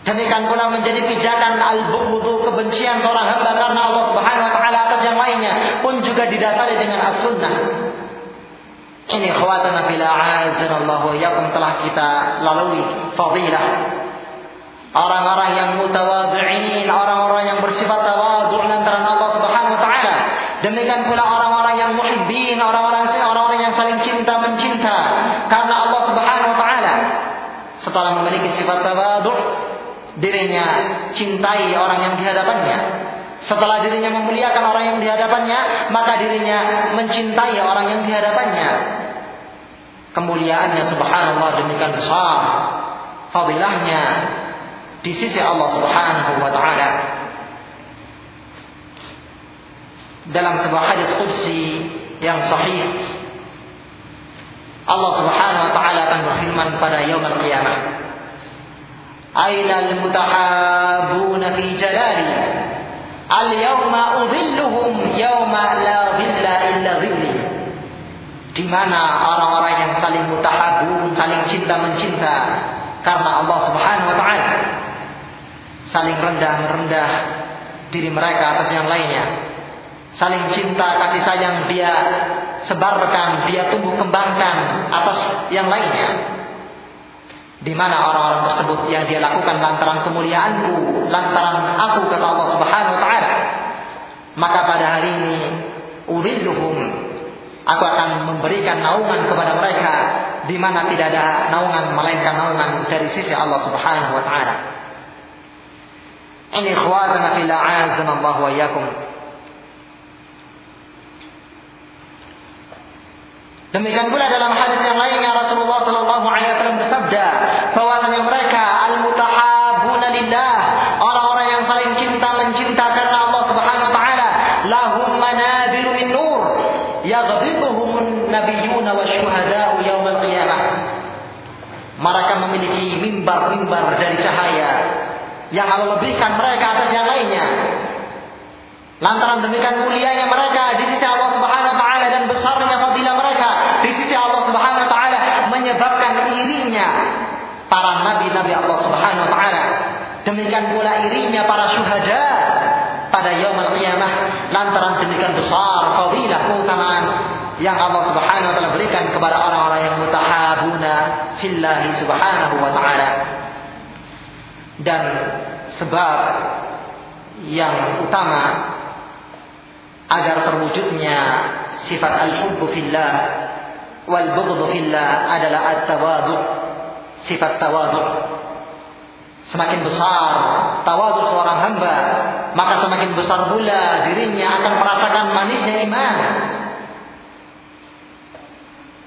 Demikian pula menjadi pijakan al-bughdu kebencian seorang hamba karena Allah Subhanahu wa taala atas yang lainnya pun juga didasari dengan as-sunnah. Ini khawatana bila azanallahu wa yakum telah kita lalui fadilah orang-orang yang mutawadhi'in, orang-orang yang bersifat tawadhu' antara Allah Subhanahu wa taala. Demikian pula orang-orang yang muhibbin, orang-orang orang-orang yang saling cinta mencinta karena Allah Subhanahu wa taala. Setelah memiliki sifat tawadhu', dirinya cintai orang yang di hadapannya. Setelah dirinya memuliakan orang yang di hadapannya, maka dirinya mencintai orang yang di hadapannya. Kemuliaannya subhanallah demikian besar. Fadilahnya di sisi Allah Subhanahu wa taala. Dalam sebuah hadis qudsi yang sahih Allah Subhanahu wa taala akan berfirman pada yaumul qiyamah. Aina al-mutahabuna fi jalali? Al-yawma udhilluhum yawma la dhilla illa dhilli. Di mana orang-orang yang saling mutahabun, saling cinta mencinta karena Allah Subhanahu wa taala saling rendah merendah diri mereka atas yang lainnya. Saling cinta kasih sayang dia sebarkan, dia tumbuh kembangkan atas yang lainnya. Di mana orang-orang tersebut yang dia lakukan lantaran kemuliaanku, lantaran aku kata Allah Subhanahu wa taala. Maka pada hari ini urilluhum aku akan memberikan naungan kepada mereka di mana tidak ada naungan melainkan naungan dari sisi Allah Subhanahu wa taala. Ini ikhwatana fil a'azana Allah wa iyyakum. Demikian pula dalam hadis yang lainnya Rasulullah Shallallahu Alaihi Wasallam bersabda bahwasanya mereka al-mutahabuna lillah orang-orang yang saling cinta mencinta karena Allah Subhanahu Wa Taala lahum manabilu min nur yaghdibuhum nabiyyuna wa syuhada'u yaumil qiyamah mereka memiliki mimbar-mimbar dari cahaya yang Allah lebihkan mereka atas yang lainnya. Lantaran demikian mulianya mereka di sisi Allah Subhanahu wa taala dan besarnya fadilah mereka di sisi Allah Subhanahu wa taala menyebabkan irinya para nabi-nabi Allah Subhanahu wa taala. Demikian pula irinya para syuhada pada yaumul qiyamah lantaran demikian besar fadilah keutamaan yang Allah Subhanahu wa taala berikan kepada orang-orang yang mutahabuna fillahi subhanahu wa taala dan sebab yang utama agar terwujudnya sifat al-hubbu fillah wal bughdhu fillah adalah at-tawadhu sifat tawadhu. Semakin besar tawadhu seorang hamba maka semakin besar pula dirinya akan merasakan manisnya iman.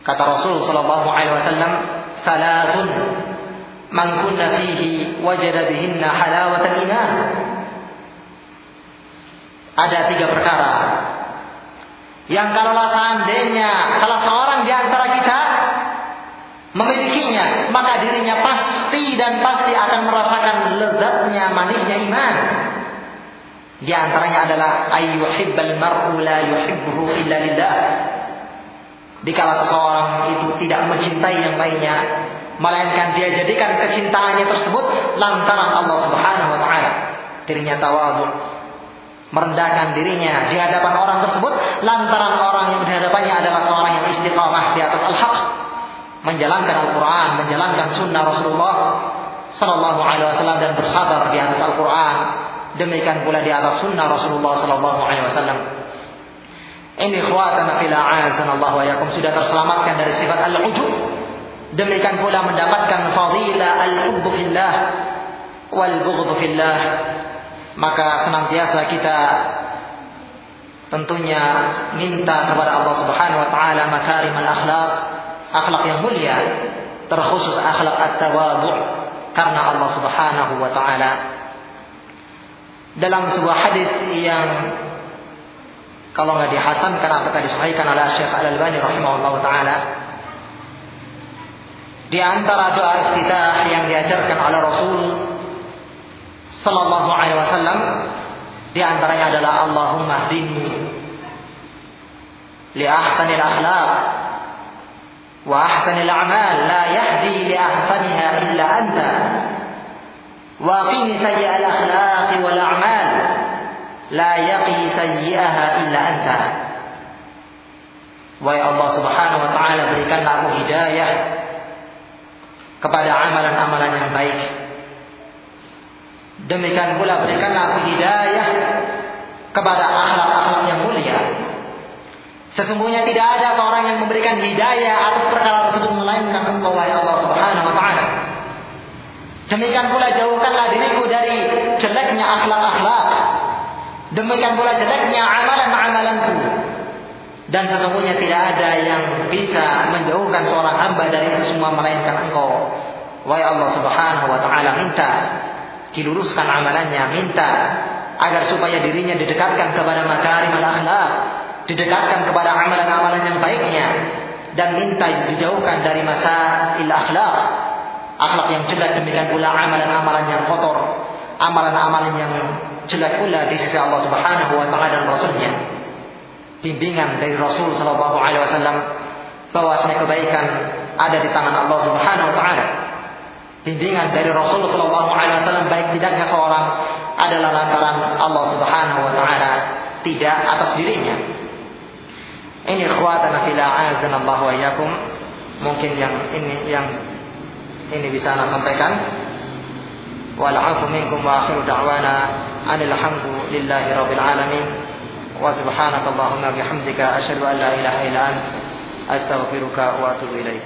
Kata Rasul sallallahu alaihi wasallam salatun man kunna fihi wajada bihinna halawatal iman. Ada tiga perkara yang kalau seandainya kalau seorang di antara kita memilikinya, maka dirinya pasti dan pasti akan merasakan lezatnya manisnya iman. Di antaranya adalah ayyuhibbal mar'u la yuhibbuhu illa lillah. Dikala seseorang itu tidak mencintai yang lainnya, melainkan dia jadikan kecintaannya tersebut lantaran Allah Subhanahu wa taala. Dirinya tawadhu, merendahkan dirinya di hadapan orang tersebut lantaran orang yang di hadapannya adalah seorang yang istiqamah di atas al-haq, menjalankan Al-Qur'an, menjalankan sunnah Rasulullah sallallahu alaihi wasallam dan bersabar di atas Al-Qur'an. Demikian pula di atas sunnah Rasulullah sallallahu alaihi wasallam. Ini khawatana fil a'azana Allah wa yakum sudah terselamatkan dari sifat al-ujub Demikian pula mendapatkan fadilah al-hubbu fillah wal bughdhu fillah. Maka senantiasa kita tentunya minta kepada Allah Subhanahu wa taala makarim al-akhlak, akhlak yang mulia, terkhusus akhlak at-tawadhu karena Allah Subhanahu wa taala dalam sebuah hadis yang kalau nggak dihasankan apakah disahihkan oleh Syekh Al Albani rahimahullah taala di antara doa iftitah yang diajarkan oleh Rasul sallallahu alaihi wasallam Di antaranya adalah Allahumma hdini li ahsanil akhlaq wa ahsanil a'mal la yahdi li ahsaniha illa anta wa qini sayyi'al akhlaq wal a'mal la yaqi sayyi'aha illa anta. Wahai Allah Subhanahu wa taala berikanlah aku hidayah kepada amalan-amalan yang baik. Demikian pula berikanlah aku hidayah kepada akhlak-akhlak yang mulia. Sesungguhnya tidak ada seorang yang memberikan hidayah atas perkara tersebut melainkan Engkau wahai Allah Subhanahu wa taala. Demikian pula jauhkanlah diriku dari jeleknya akhlak-akhlak. Demikian pula jeleknya amalan-amalanku. Dan sesungguhnya tidak ada yang bisa menjauhkan seorang hamba dari itu semua melainkan engkau. Wahai Allah subhanahu wa ta'ala minta. Diluruskan amalannya, minta. Agar supaya dirinya didekatkan kepada makarim al-akhlak, didekatkan kepada amalan-amalan yang baiknya. Dan minta dijauhkan dari masa il akhlak, akhlak yang jelek demikian pula amalan-amalan yang kotor, amalan-amalan yang jelek pula di sisi Allah Subhanahu wa taala dan Rasulnya bimbingan dari Rasul Shallallahu Alaihi Wasallam bahwasanya kebaikan ada di tangan Allah Subhanahu Wa Taala. Bimbingan dari Rasul Shallallahu Alaihi Wasallam baik tidaknya seorang adalah lantaran Allah Subhanahu Wa Taala tidak atas dirinya. Ini ikhwatana fila Allah wa yakum. Mungkin yang ini yang ini bisa anda sampaikan. Walafu minkum wa akhiru da'wana anil hamdulillahi rabbil alamin. وسبحانك اللهم وبحمدك أشهد أن لا إله إلا أنت أستغفرك وأتوب إليك